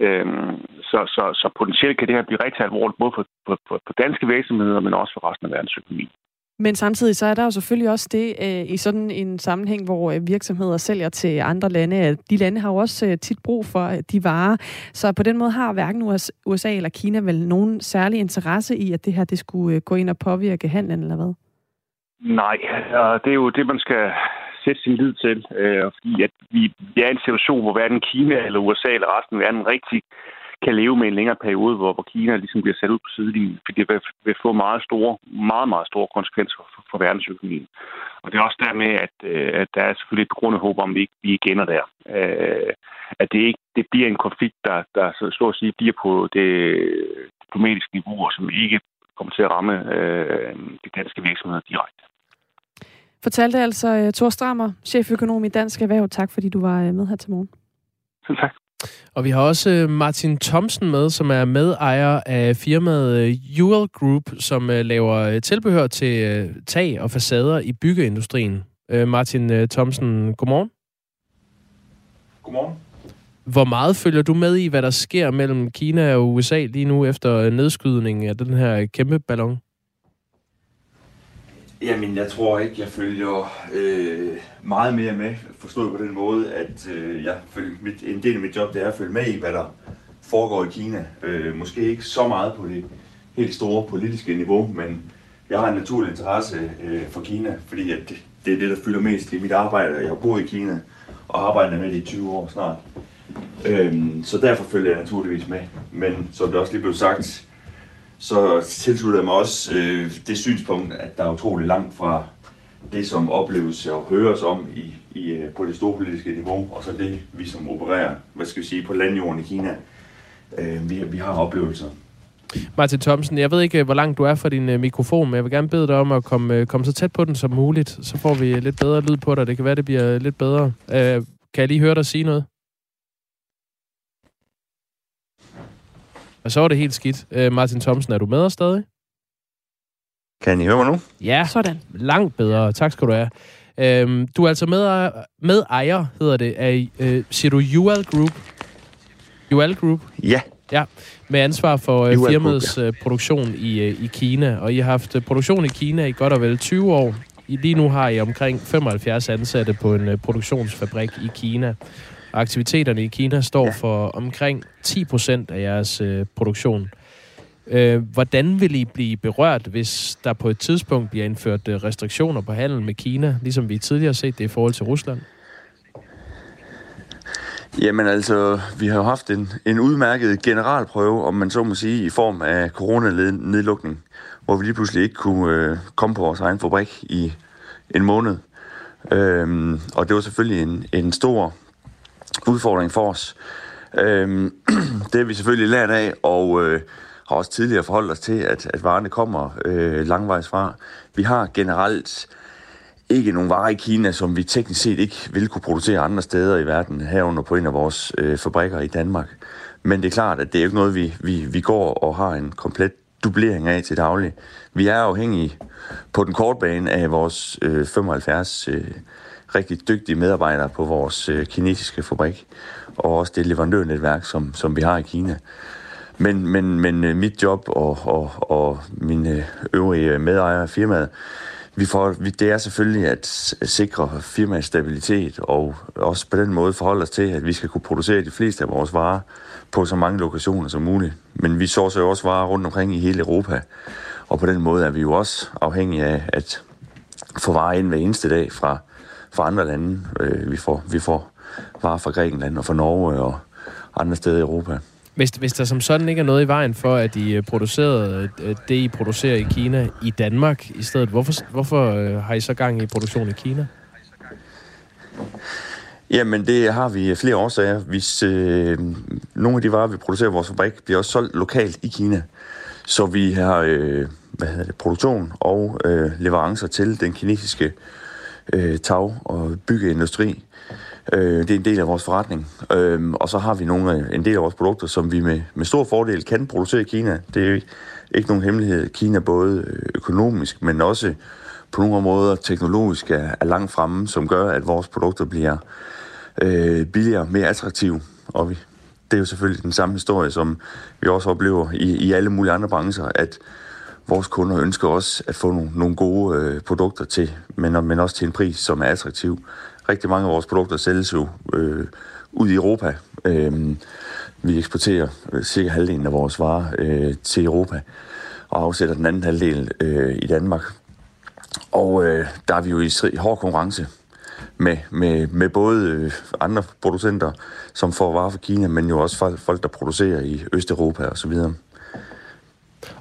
Øhm, så, så, så potentielt kan det her blive rigtig alvorligt, både for, for, for danske virksomheder, men også for resten af verdensøkonomien. Men samtidig så er der jo selvfølgelig også det øh, i sådan en sammenhæng, hvor øh, virksomheder sælger til andre lande. De lande har jo også øh, tit brug for øh, de varer. Så på den måde har hverken USA eller Kina vel nogen særlig interesse i, at det her det skulle øh, gå ind og påvirke handlen, eller hvad? Nej, det er jo det, man skal sætte sin lid til. Øh, fordi at vi, vi er i en situation, hvor hverken Kina eller USA eller resten af verden rigtig kan leve med en længere periode, hvor, hvor Kina ligesom bliver sat ud på sidelinjen, fordi det vil, vil få meget store, meget, meget store konsekvenser for, for verdensøkonomien. Og det er også dermed, at, øh, at der er selvfølgelig et begrundet håb om, at vi ikke vi igen er der. Øh, at det ikke det bliver en konflikt, der, der så, så at sige bliver på det diplomatiske niveau, som ikke kommer til at ramme øh, de danske virksomheder direkte. Fortalte altså uh, Thor Strammer, cheføkonom i Dansk Erhverv. Tak fordi du var uh, med her til morgen. Selv tak. Og vi har også øh, Martin Thomsen med, som er medejer af firmaet øh, Group, som øh, laver tilbehør til tag og facader i byggeindustrien. Martin Thomsen, godmorgen. Godmorgen. Hvor meget følger du med i, hvad der sker mellem Kina og USA lige nu efter nedskydningen af den her kæmpe ballon? Jamen, jeg tror ikke, jeg følger øh, meget mere med, forstået på den måde, at øh, jeg følger, mit, en del af mit job det er at følge med i, hvad der foregår i Kina. Øh, måske ikke så meget på det helt store politiske niveau, men jeg har en naturlig interesse øh, for Kina, fordi at det, det er det, der fylder mest i mit arbejde. Jeg har boet i Kina og arbejdet med det i 20 år snart. Øh, så derfor følger jeg naturligvis med. Men som det også lige blev sagt, så tilslutter jeg mig også øh, det synspunkt, at der er utrolig langt fra det, som opleves og høres om i, i, øh, på det store politiske niveau, og så det, vi som opererer, hvad skal vi sige, på landjorden i Kina, øh, vi, vi har oplevelser. Martin Thomsen, jeg ved ikke, hvor langt du er fra din øh, mikrofon, men jeg vil gerne bede dig om at komme, øh, komme så tæt på den som muligt. Så får vi lidt bedre lyd på dig. Det kan være, det bliver lidt bedre. Øh, kan jeg lige høre dig sige noget? Og så var det helt skidt. Uh, Martin Thomsen, er du med os stadig? Kan I høre mig nu? Ja, sådan. Langt bedre. Tak skal du have. Uh, du er altså med, med ejer, hedder det, af, uh, siger du UL Group? UL Group? Ja. Ja, med ansvar for uh, firmaets Group, ja. produktion i, uh, i Kina. Og I har haft uh, produktion i Kina i godt og vel 20 år. I, lige nu har I omkring 75 ansatte på en uh, produktionsfabrik i Kina. Aktiviteterne i Kina står ja. for omkring 10 procent af jeres øh, produktion. Øh, hvordan vil I blive berørt, hvis der på et tidspunkt bliver indført øh, restriktioner på handel med Kina, ligesom vi tidligere har set det i forhold til Rusland? Jamen altså, vi har jo haft en, en udmærket generalprøve, om man så må sige, i form af coronanedlukning, hvor vi lige pludselig ikke kunne øh, komme på vores egen fabrik i en måned. Øhm, og det var selvfølgelig en, en stor udfordring for os. Øhm, det har vi selvfølgelig lært af, og øh, har også tidligere forholdt os til, at, at varerne kommer øh, langvejs fra. Vi har generelt ikke nogen varer i Kina, som vi teknisk set ikke vil kunne producere andre steder i verden, herunder på en af vores øh, fabrikker i Danmark. Men det er klart, at det er ikke noget, vi, vi, vi går og har en komplet dublering af til daglig. Vi er afhængige på den korte bane af vores øh, 75 øh, rigtig dygtige medarbejdere på vores øh, kinesiske fabrik, og også det leverandørnetværk, som, som vi har i Kina. Men, men, men øh, mit job og, og, og mine øh, øvrige medejere af firmaet, vi får, vi, det er selvfølgelig at sikre firmaets stabilitet, og også på den måde forholde os til, at vi skal kunne producere de fleste af vores varer på så mange lokationer som muligt. Men vi så jo også varer rundt omkring i hele Europa, og på den måde er vi jo også afhængige af at få varer ind hver eneste dag fra, fra andre lande. Øh, vi, får, vi får varer fra Grækenland og fra Norge og andre steder i Europa. Hvis, hvis der som sådan ikke er noget i vejen for, at I producerede øh, det, I producerer i Kina i Danmark i stedet, hvorfor, hvorfor øh, har I så gang i produktion i Kina? Jamen, det har vi flere årsager. Hvis øh, nogle af de varer, vi producerer i vores fabrik, bliver også solgt lokalt i Kina, så vi har øh, hvad hedder det, produktion og øh, leverancer til den kinesiske øh, tag- og byggeindustri. Øh, det er en del af vores forretning. Øh, og så har vi nogle, en del af vores produkter, som vi med, med stor fordel kan producere i Kina. Det er ikke nogen hemmelighed. Kina både øh, økonomisk, men også på nogle områder teknologisk er, er langt fremme, som gør, at vores produkter bliver øh, billigere, mere attraktive. Og vi, det er jo selvfølgelig den samme historie, som vi også oplever i, i alle mulige andre brancher, at vores kunder ønsker også at få nogle, nogle gode øh, produkter til, men, men også til en pris, som er attraktiv. Rigtig mange af vores produkter sælges jo øh, ud i Europa. Øh, vi eksporterer øh, cirka halvdelen af vores varer øh, til Europa og afsætter den anden halvdel øh, i Danmark. Og øh, der er vi jo i, hård konkurrence med, med, med både øh, andre producenter, som får varer fra Kina, men jo også folk, der producerer i Østeuropa og så videre.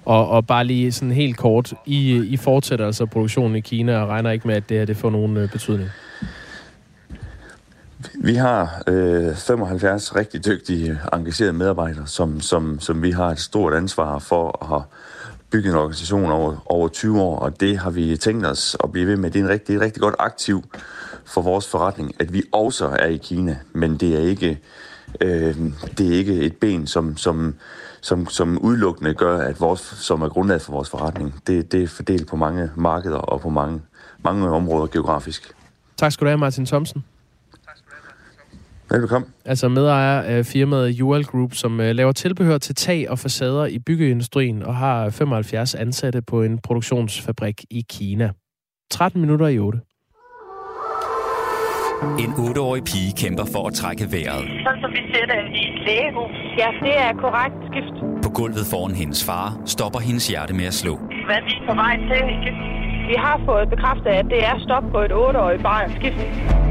Og, og bare lige sådan helt kort, I, I fortsætter altså produktionen i Kina og regner ikke med, at det her det får nogen øh, betydning? Vi har øh, 75 rigtig dygtige, engagerede medarbejdere, som, som, som vi har et stort ansvar for at have bygget en organisation over, over 20 år, og det har vi tænkt os at blive ved med. Det er en rigtig, rigtig godt aktiv for vores forretning, at vi også er i Kina, men det er ikke, øh, det er ikke et ben, som, som, som, som udelukkende gør, at vores, som er grundlaget for vores forretning. Det, det er fordelt på mange markeder og på mange, mange områder geografisk. Tak skal du have, Martin Thomsen. Velkommen. Altså medejer af firmaet Jual Group, som uh, laver tilbehør til tag og facader i byggeindustrien og har 75 ansatte på en produktionsfabrik i Kina. 13 minutter i 8. En 8-årig pige kæmper for at trække vejret. Det i et lægehus. Ja, det er korrekt skift. På gulvet foran hendes far stopper hendes hjerte med at slå. Hvad er vi på vej til? Vi har fået bekræftet, at det er stop på et 8-årigt barn skift.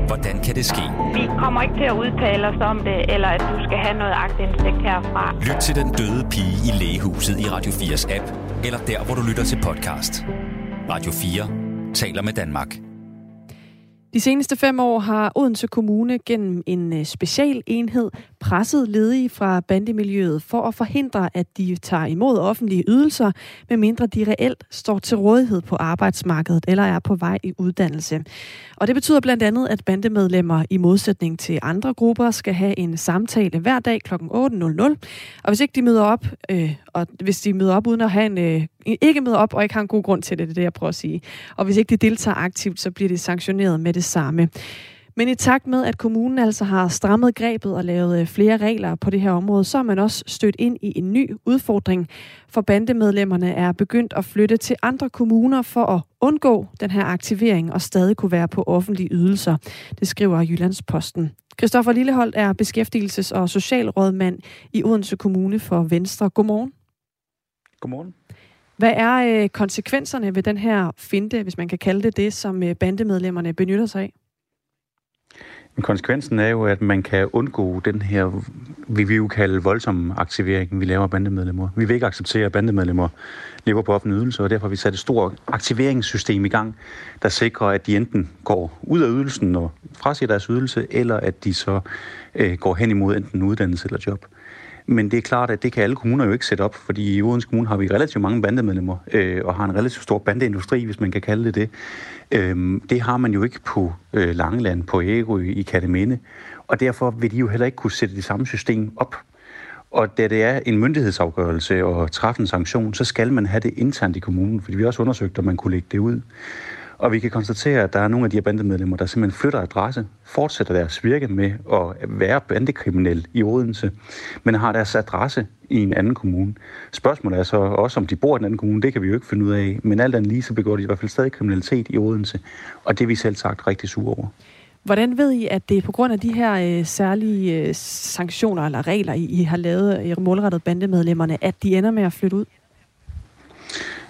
Hvordan kan det ske? Vi kommer ikke til at udtale os om det, eller at du skal have noget agtindsigt herfra. Lyt til den døde pige i lægehuset i Radio 4's app, eller der, hvor du lytter til podcast. Radio 4 taler med Danmark. De seneste fem år har Odense Kommune gennem en øh, specialenhed presset ledige fra bandemiljøet for at forhindre, at de tager imod offentlige ydelser, medmindre de reelt står til rådighed på arbejdsmarkedet eller er på vej i uddannelse. Og det betyder blandt andet, at bandemedlemmer i modsætning til andre grupper skal have en samtale hver dag kl. 8.00. Og hvis ikke de møder op, øh, og hvis de møder op uden at have en, øh, ikke møder op og ikke har en god grund til det, det er det, jeg prøver at sige. Og hvis ikke de deltager aktivt, så bliver de sanktioneret med det samme. Men i takt med, at kommunen altså har strammet grebet og lavet øh, flere regler på det her område, så er man også stødt ind i en ny udfordring. For bandemedlemmerne er begyndt at flytte til andre kommuner for at undgå den her aktivering og stadig kunne være på offentlige ydelser. Det skriver Jyllandsposten. Christoffer Lilleholdt er beskæftigelses- og socialrådmand i Odense Kommune for Venstre. Godmorgen. Godmorgen. Hvad er øh, konsekvenserne ved den her finte, hvis man kan kalde det det, som øh, bandemedlemmerne benytter sig af? Men konsekvensen er jo, at man kan undgå den her, vi vil jo kalde voldsom aktivering, vi laver bandemedlemmer. Vi vil ikke acceptere, at bandemedlemmer lever på offentlige ydelser, og derfor har vi sat et stort aktiveringssystem i gang, der sikrer, at de enten går ud af ydelsen og frasiger deres ydelse, eller at de så øh, går hen imod enten uddannelse eller job. Men det er klart, at det kan alle kommuner jo ikke sætte op, fordi i Odense Kommune har vi relativt mange bandemedlemmer, øh, og har en relativt stor bandeindustri, hvis man kan kalde det det. Øh, det har man jo ikke på øh, Langeland, på Ærø, i Kateminde, og derfor vil de jo heller ikke kunne sætte det samme system op. Og da det er en myndighedsafgørelse og træffe en sanktion, så skal man have det internt i kommunen, fordi vi har også undersøgt, om man kunne lægge det ud. Og vi kan konstatere, at der er nogle af de her bandemedlemmer, der simpelthen flytter adresse, fortsætter deres virke med at være bandekriminel i Odense, men har deres adresse i en anden kommune. Spørgsmålet er så også, om de bor i en anden kommune, det kan vi jo ikke finde ud af, men alt andet lige, så begår de i hvert fald stadig kriminalitet i Odense, og det er vi selv sagt rigtig sure over. Hvordan ved I, at det er på grund af de her øh, særlige øh, sanktioner eller regler, I, I har lavet i målrettet bandemedlemmerne, at de ender med at flytte ud?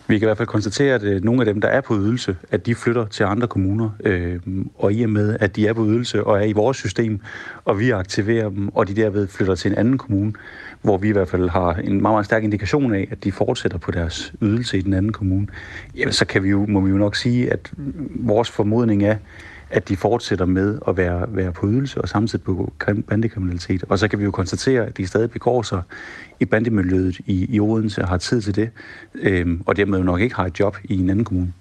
Vi kan i hvert fald konstatere, at øh, nogle af dem, der er på ydelse, at de flytter til andre kommuner. Øh, og i og med, at de er på ydelse og er i vores system, og vi aktiverer dem, og de derved flytter til en anden kommune, hvor vi i hvert fald har en meget, meget stærk indikation af, at de fortsætter på deres ydelse i den anden kommune, jamen, så kan vi jo, må vi jo nok sige, at vores formodning er, at de fortsætter med at være, være på ydelse og samtidig på bandekriminalitet. Og så kan vi jo konstatere, at de stadig begår sig i bandemiljøet i, i Odense og har tid til det, øhm, og dermed jo nok ikke har et job i en anden kommune.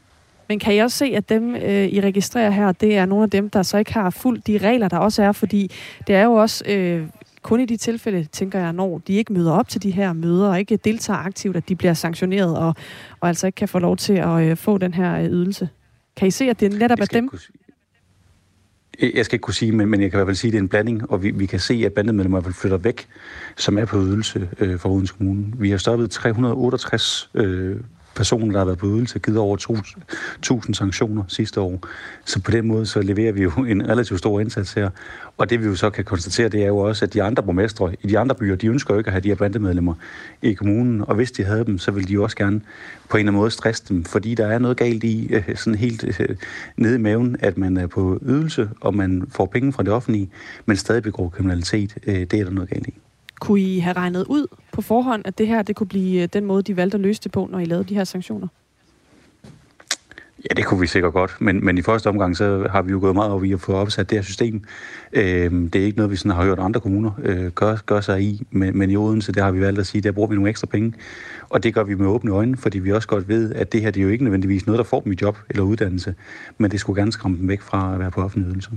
Men kan I også se, at dem, øh, I registrerer her, det er nogle af dem, der så ikke har fuldt de regler, der også er? Fordi det er jo også øh, kun i de tilfælde, tænker jeg, når de ikke møder op til de her møder og ikke deltager aktivt, at de bliver sanktioneret og, og altså ikke kan få lov til at øh, få den her øh, ydelse. Kan I se, at det netop er dem? Jeg skal ikke kunne sige, men, men jeg kan i hvert fald sige, at det er en blanding, og vi, vi kan se, at bandemedlemmer i hvert fald flytter væk, som er på ydelse øh, for Odense Kommune. Vi har stoppet 368 øh, personer, der har været på ydelse, givet over 1000 sanktioner sidste år. Så på den måde så leverer vi jo en relativt stor indsats her. Og det vi jo så kan konstatere, det er jo også, at de andre borgmestre i de andre byer, de ønsker jo ikke at have de her bandemedlemmer i kommunen. Og hvis de havde dem, så ville de jo også gerne på en eller anden måde stresse dem, fordi der er noget galt i, øh, sådan helt øh, nede i maven, at man er på ydelse, og man får penge fra det offentlige, men stadig begår kriminalitet. Øh, det er der noget galt i. Kunne I have regnet ud på forhånd, at det her det kunne blive øh, den måde, de valgte at løse det på, når I lavede de her sanktioner? Ja, det kunne vi sikkert godt, men, men i første omgang, så har vi jo gået meget over i at få opsat det her system. Øh, det er ikke noget, vi sådan har hørt andre kommuner øh, gør, gør sig i, men, men i Odense, der har vi valgt at sige, der bruger vi nogle ekstra penge. Og det gør vi med åbne øjne, fordi vi også godt ved, at det her det er jo ikke nødvendigvis noget, der får dem i job eller uddannelse, men det skulle gerne skræmme dem væk fra at være på offentlig ydelse.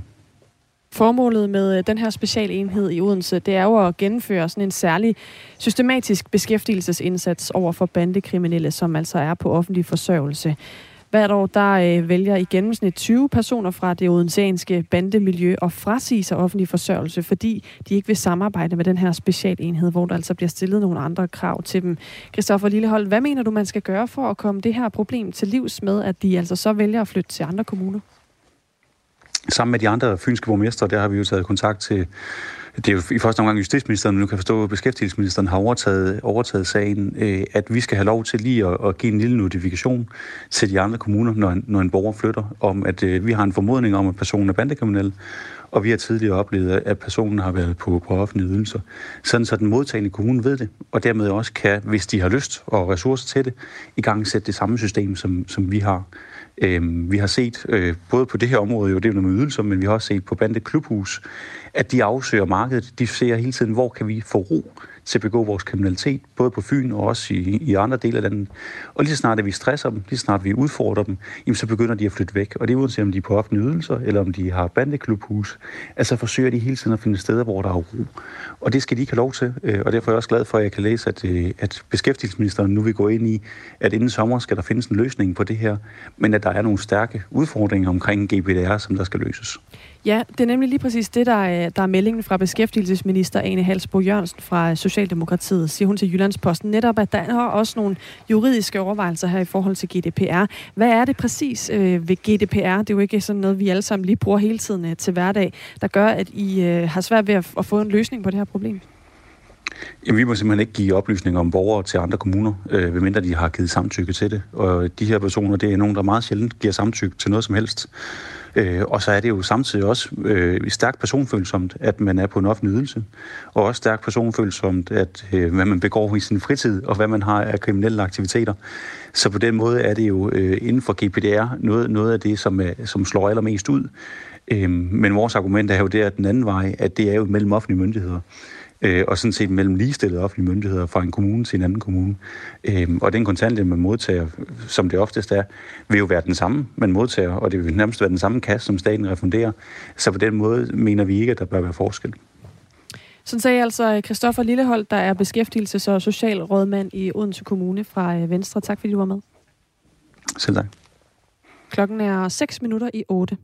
Formålet med øh, den her specialenhed i Odense, det er jo at gennemføre sådan en særlig systematisk beskæftigelsesindsats over for bandekriminelle, som altså er på offentlig forsørgelse. Hvert år der øh, vælger i gennemsnit 20 personer fra det odenseanske bandemiljø at frasige sig offentlig forsørgelse, fordi de ikke vil samarbejde med den her specialenhed, hvor der altså bliver stillet nogle andre krav til dem. Christoffer Lillehold, hvad mener du, man skal gøre for at komme det her problem til livs med, at de altså så vælger at flytte til andre kommuner? Sammen med de andre fynske borgmestre, der har vi jo taget kontakt til det er jo i første omgang justitsministeren, men nu kan forstå, at beskæftigelsesministeren har overtaget, overtaget sagen, øh, at vi skal have lov til lige at, at give en lille notifikation til de andre kommuner, når en, når en borger flytter, om at øh, vi har en formodning om, at personen er bandekriminel, og vi har tidligere oplevet, at personen har været på, på offentlige ydelser. Sådan så den modtagende kommune ved det, og dermed også kan, hvis de har lyst og ressourcer til det, i gang sætte det samme system, som, som vi har. Øh, vi har set, øh, både på det her område, jo det er noget med ydelser, men vi har også set på Bande Klubhus, at de afsøger markedet. De ser hele tiden, hvor kan vi få ro til at begå vores kriminalitet, både på Fyn og også i, i andre dele af landet. Og lige så snart at vi stresser dem, lige så snart vi udfordrer dem, jamen, så begynder de at flytte væk. Og det er uanset om de er på offentlige ydelser, eller om de har bandeklubhus. Altså forsøger de hele tiden at finde steder, hvor der er ro. Og det skal de ikke have lov til. Øh, og derfor er jeg også glad for, at jeg kan læse, at, øh, at beskæftigelsesministeren nu vil gå ind i, at inden sommer skal der findes en løsning på det her, men at der er nogle stærke udfordringer omkring GPDR, som der skal løses. Ja, det er nemlig lige præcis det, der er, der er meldingen fra beskæftigelsesminister Ane Halsbo Jørgensen fra Socialdemokratiet, siger hun til Jyllandsposten. Netop, at der er også nogle juridiske overvejelser her i forhold til GDPR. Hvad er det præcis øh, ved GDPR? Det er jo ikke sådan noget, vi alle sammen lige bruger hele tiden øh, til hverdag, der gør, at I øh, har svært ved at, at få en løsning på det her problem problem? Jamen, vi må simpelthen ikke give oplysninger om borgere til andre kommuner, øh, medmindre de har givet samtykke til det. Og de her personer, det er nogen, der meget sjældent giver samtykke til noget som helst. Øh, og så er det jo samtidig også øh, stærkt personfølsomt, at man er på en offentlig ydelse, og også stærkt personfølsomt, at øh, hvad man begår i sin fritid, og hvad man har af kriminelle aktiviteter. Så på den måde er det jo øh, inden for GPDR noget, noget af det, som, er, som slår allermest ud. Øh, men vores argument er jo det, at den anden vej, at det er jo mellem offentlige myndigheder øh, og sådan set mellem ligestillede offentlige myndigheder fra en kommune til en anden kommune. Øh, og den kontanthjælp, man modtager, som det oftest er, vil jo være den samme, man modtager, og det vil nærmest være den samme kasse, som staten refunderer. Så på den måde mener vi ikke, at der bør være forskel. Sådan sagde altså Christoffer Lillehold, der er beskæftigelses- og socialrådmand i Odense Kommune fra øh, Venstre. Tak fordi du var med. Selv tak. Klokken er 6 minutter i 8.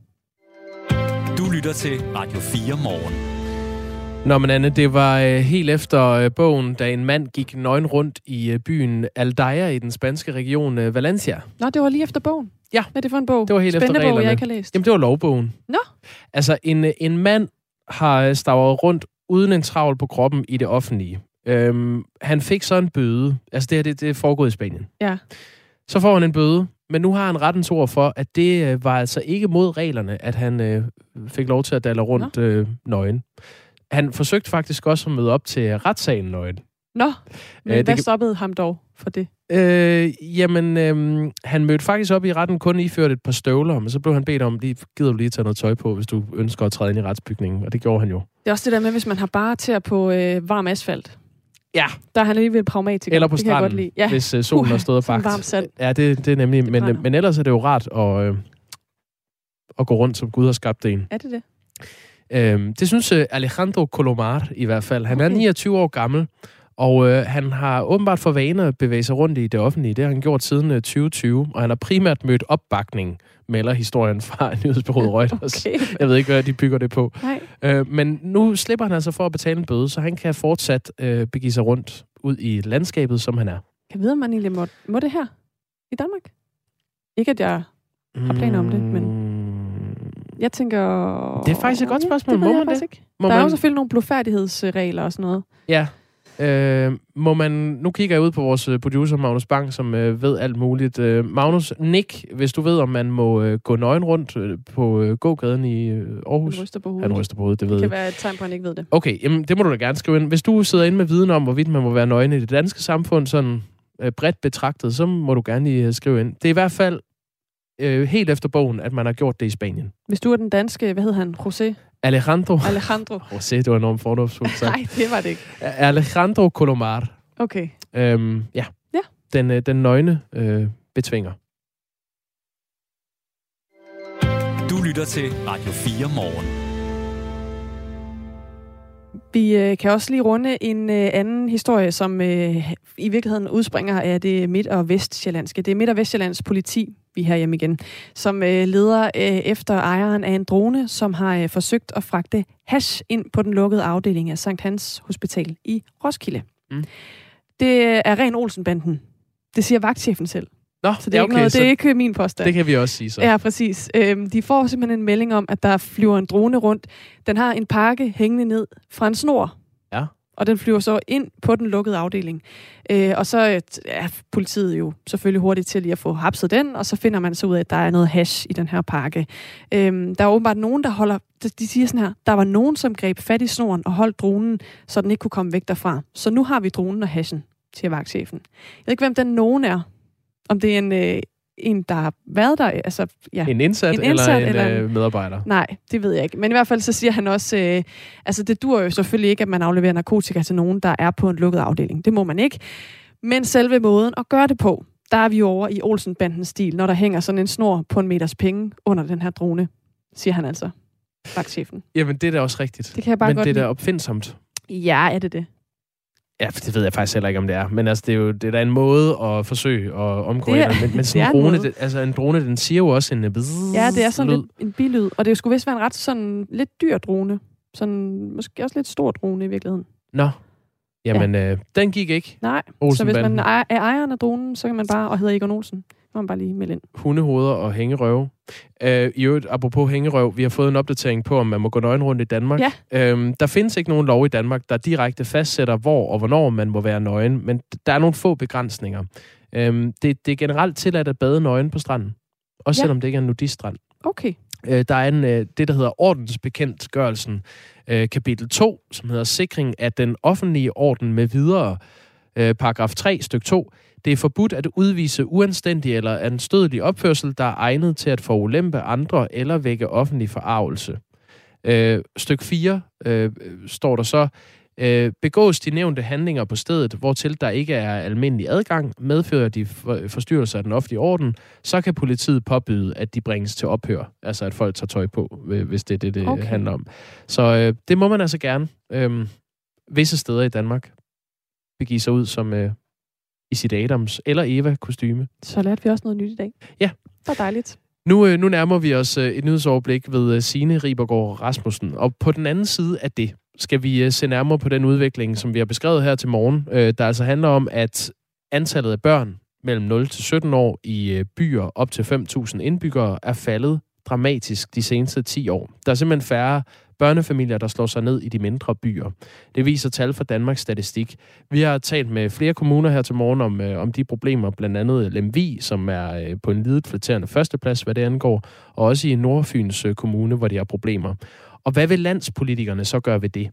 Lytter til Radio 4 morgen. Nå, men Anne, det var øh, helt efter øh, bogen, da en mand gik nøgen rundt i øh, byen Aldaya i den spanske region øh, Valencia. Nå, det var lige efter bogen. Ja. Hvad er det for en bog? Det var helt Spændende efter reglerne. bog, jeg ikke har læst. Jamen, det var lovbogen. Nå. Altså, en, en mand har stavret rundt uden en travl på kroppen i det offentlige. Øhm, han fik så en bøde. Altså, det her det, det er foregået i Spanien. Ja. Så får han en bøde, men nu har han rettens ord for, at det øh, var altså ikke mod reglerne, at han øh, fik lov til at dalle rundt øh, nøgen. Han forsøgte faktisk også at møde op til retssagen nøgen. Nå, men Øh, det hvad kan- stoppede ham dog for det? Øh, jamen, øh, han mødte faktisk op i retten kun iført et par støvler, men så blev han bedt om, lige, gider du lige tage noget tøj på, hvis du ønsker at træde ind i retsbygningen, og det gjorde han jo. Det er også det der med, hvis man har bare til på øh, varm asfalt. Ja. Der er han alligevel pragmatiker. Eller på det kan jeg godt stranden, lide. Ja. hvis øh, solen har stået og bagt. varmt sand. Ja, det, det er nemlig, men, brænder. men ellers er det jo rart at, øh, at gå rundt, som Gud har skabt en. Er det det? Øhm, det synes øh, Alejandro Colomar i hvert fald. Han okay. er 29 år gammel, og øh, han har åbenbart for vane at bevæge sig rundt i det offentlige. Det har han gjort siden øh, 2020, og han har primært mødt opbakning, melder historien fra nyhedsbyrået Reuters. Okay. Jeg ved ikke, hvad de bygger det på. Nej. Øh, men nu slipper han altså for at betale en bøde, så han kan fortsat øh, begive sig rundt ud i landskabet, som han er. Kan vide, om man egentlig må, må det her i Danmark? Ikke, at jeg har planer om det, men jeg tænker... Det er faktisk et godt spørgsmål. Det Må man det? Ikke. Må der er jo man- selvfølgelig nogle blodfærdighedsregler og sådan noget. Ja. Øh, må man, nu kigger jeg ud på vores øh, producer, Magnus Bang, som øh, ved alt muligt. Øh, Magnus, Nick, hvis du ved, om man må øh, gå nøgen rundt øh, på øh, gågaden i øh, Aarhus. Han ryster på hovedet. Han ryster på hovedet, det ved Det jeg. kan være et tegn på, at han ikke ved det. Okay, jamen, det må du da gerne skrive ind. Hvis du sidder inde med viden om, hvorvidt man må være nøgen i det danske samfund, sådan øh, bredt betragtet, så må du gerne lige øh, skrive ind. Det er i hvert fald øh, helt efter bogen, at man har gjort det i Spanien. Hvis du er den danske, hvad hed han? José? Alejandro. Alejandro. José, det var enormt fordomsfuldt sagt. Nej, det var det ikke. Alejandro Colomar. Okay. Øhm, ja. Ja. Den, øh, den nøgne øh, betvinger. Du lytter til Radio 4 morgen. Vi øh, kan også lige runde en øh, anden historie, som øh, i virkeligheden udspringer af det midt- og vestsjællandske. Det er midt- og vestjyllands politi, vi er herhjemme igen, som øh, leder øh, efter ejeren af en drone, som har øh, forsøgt at fragte hash ind på den lukkede afdeling af Sankt Hans Hospital i Roskilde. Mm. Det er ren Olsenbanden. Det siger vagtchefen selv. Nå, Så det er, ja, ikke, okay, noget, det er ikke min påstand. Det kan vi også sige så. Ja, præcis. Øhm, de får simpelthen en melding om, at der flyver en drone rundt. Den har en pakke hængende ned fra en snor. Og den flyver så ind på den lukkede afdeling. Øh, og så øh, er politiet jo selvfølgelig hurtigt til lige at få hapset den, og så finder man så ud af, at der er noget hash i den her pakke. Øh, der er åbenbart nogen, der holder... de- De siger sådan her, der var nogen, som greb fat i snoren og holdt dronen, så den ikke kunne komme væk derfra. Så nu har vi dronen og hashen, siger vagtchefen. Jeg ved ikke, hvem den nogen er. Om det er en, øh, en der har været der. Altså, ja. En indsat, En indsat eller en eller øh, medarbejder? Nej, det ved jeg ikke. Men i hvert fald så siger han også, øh, altså det dur jo selvfølgelig ikke, at man afleverer narkotika til nogen, der er på en lukket afdeling. Det må man ikke. Men selve måden at gøre det på, der er vi jo over i Olsenbandens stil, når der hænger sådan en snor på en meters penge under den her drone, siger han altså. Vagtchefen. Jamen, det er da også rigtigt. Det kan jeg bare Men godt det er da opfindsomt. Ja, er det det? Ja, det ved jeg faktisk heller ikke, om det er. Men altså, det er jo det er da en måde at forsøge at omgå Det er-. Men, men sådan en drone, det, altså en drone, den siger jo også en øh, bzzz Ja, det er sådan lyd. lidt en bilyd. Og det skulle vist være en ret sådan lidt dyr drone. Sådan, måske også lidt stor drone i virkeligheden. Nå. Jamen, ja. øh, den gik ikke. Nej, så Olsenbanden. hvis man er, er ejeren af dronen, så kan man bare, og hedder Egon Olsen, kan man bare lige melde ind. hundehoveder og hængerøve. Øh, I øvrigt, apropos hængerøv, vi har fået en opdatering på, om man må gå nøgen rundt i Danmark. Ja. Øhm, der findes ikke nogen lov i Danmark, der direkte fastsætter, hvor og hvornår man må være nøgen, men der er nogle få begrænsninger. Øhm, det, det er generelt tilladt at bade nøgen på stranden, også Ja. selvom det ikke er en nudiststrand. Okay. Øh, der er en, øh, det, der hedder ordensbekendtgørelsen, øh, kapitel 2, som hedder sikring af den offentlige orden med videre, øh, paragraf 3, styk 2. Det er forbudt at udvise uanstændig eller anstødelig opførsel, der er egnet til at forulempe andre eller vække offentlig forarvelse. Øh, styk 4 øh, står der så, øh, begås de nævnte handlinger på stedet, hvortil der ikke er almindelig adgang, medfører de for- forstyrrelser af den offentlige orden, så kan politiet påbyde, at de bringes til ophør. Altså at folk tager tøj på, øh, hvis det er det, det okay. handler om. Så øh, det må man altså gerne øh, visse steder i Danmark begive sig ud som øh, i sit Adams eller Eva kostyme. Så lærte vi også noget nyt i dag. Ja. Det var dejligt. Nu, øh, nu nærmer vi os øh, et nyhedsoverblik ved øh, Signe Ribergaard Rasmussen. Og på den anden side af det skal vi se nærmere på den udvikling, som vi har beskrevet her til morgen, der altså handler om, at antallet af børn mellem 0 til 17 år i byer op til 5.000 indbyggere er faldet dramatisk de seneste 10 år. Der er simpelthen færre børnefamilier, der slår sig ned i de mindre byer. Det viser tal fra Danmarks Statistik. Vi har talt med flere kommuner her til morgen om, øh, om de problemer, blandt andet Lemvi, som er øh, på en lidet flatterende førsteplads, hvad det angår, og også i Nordfyns øh, Kommune, hvor de har problemer. Og hvad vil landspolitikerne så gøre ved det?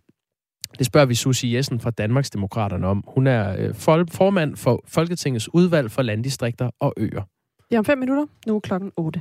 Det spørger vi Susie Jessen fra Danmarksdemokraterne om. Hun er øh, formand for Folketingets udvalg for landdistrikter og øer. Det er om fem minutter. Nu er klokken 8.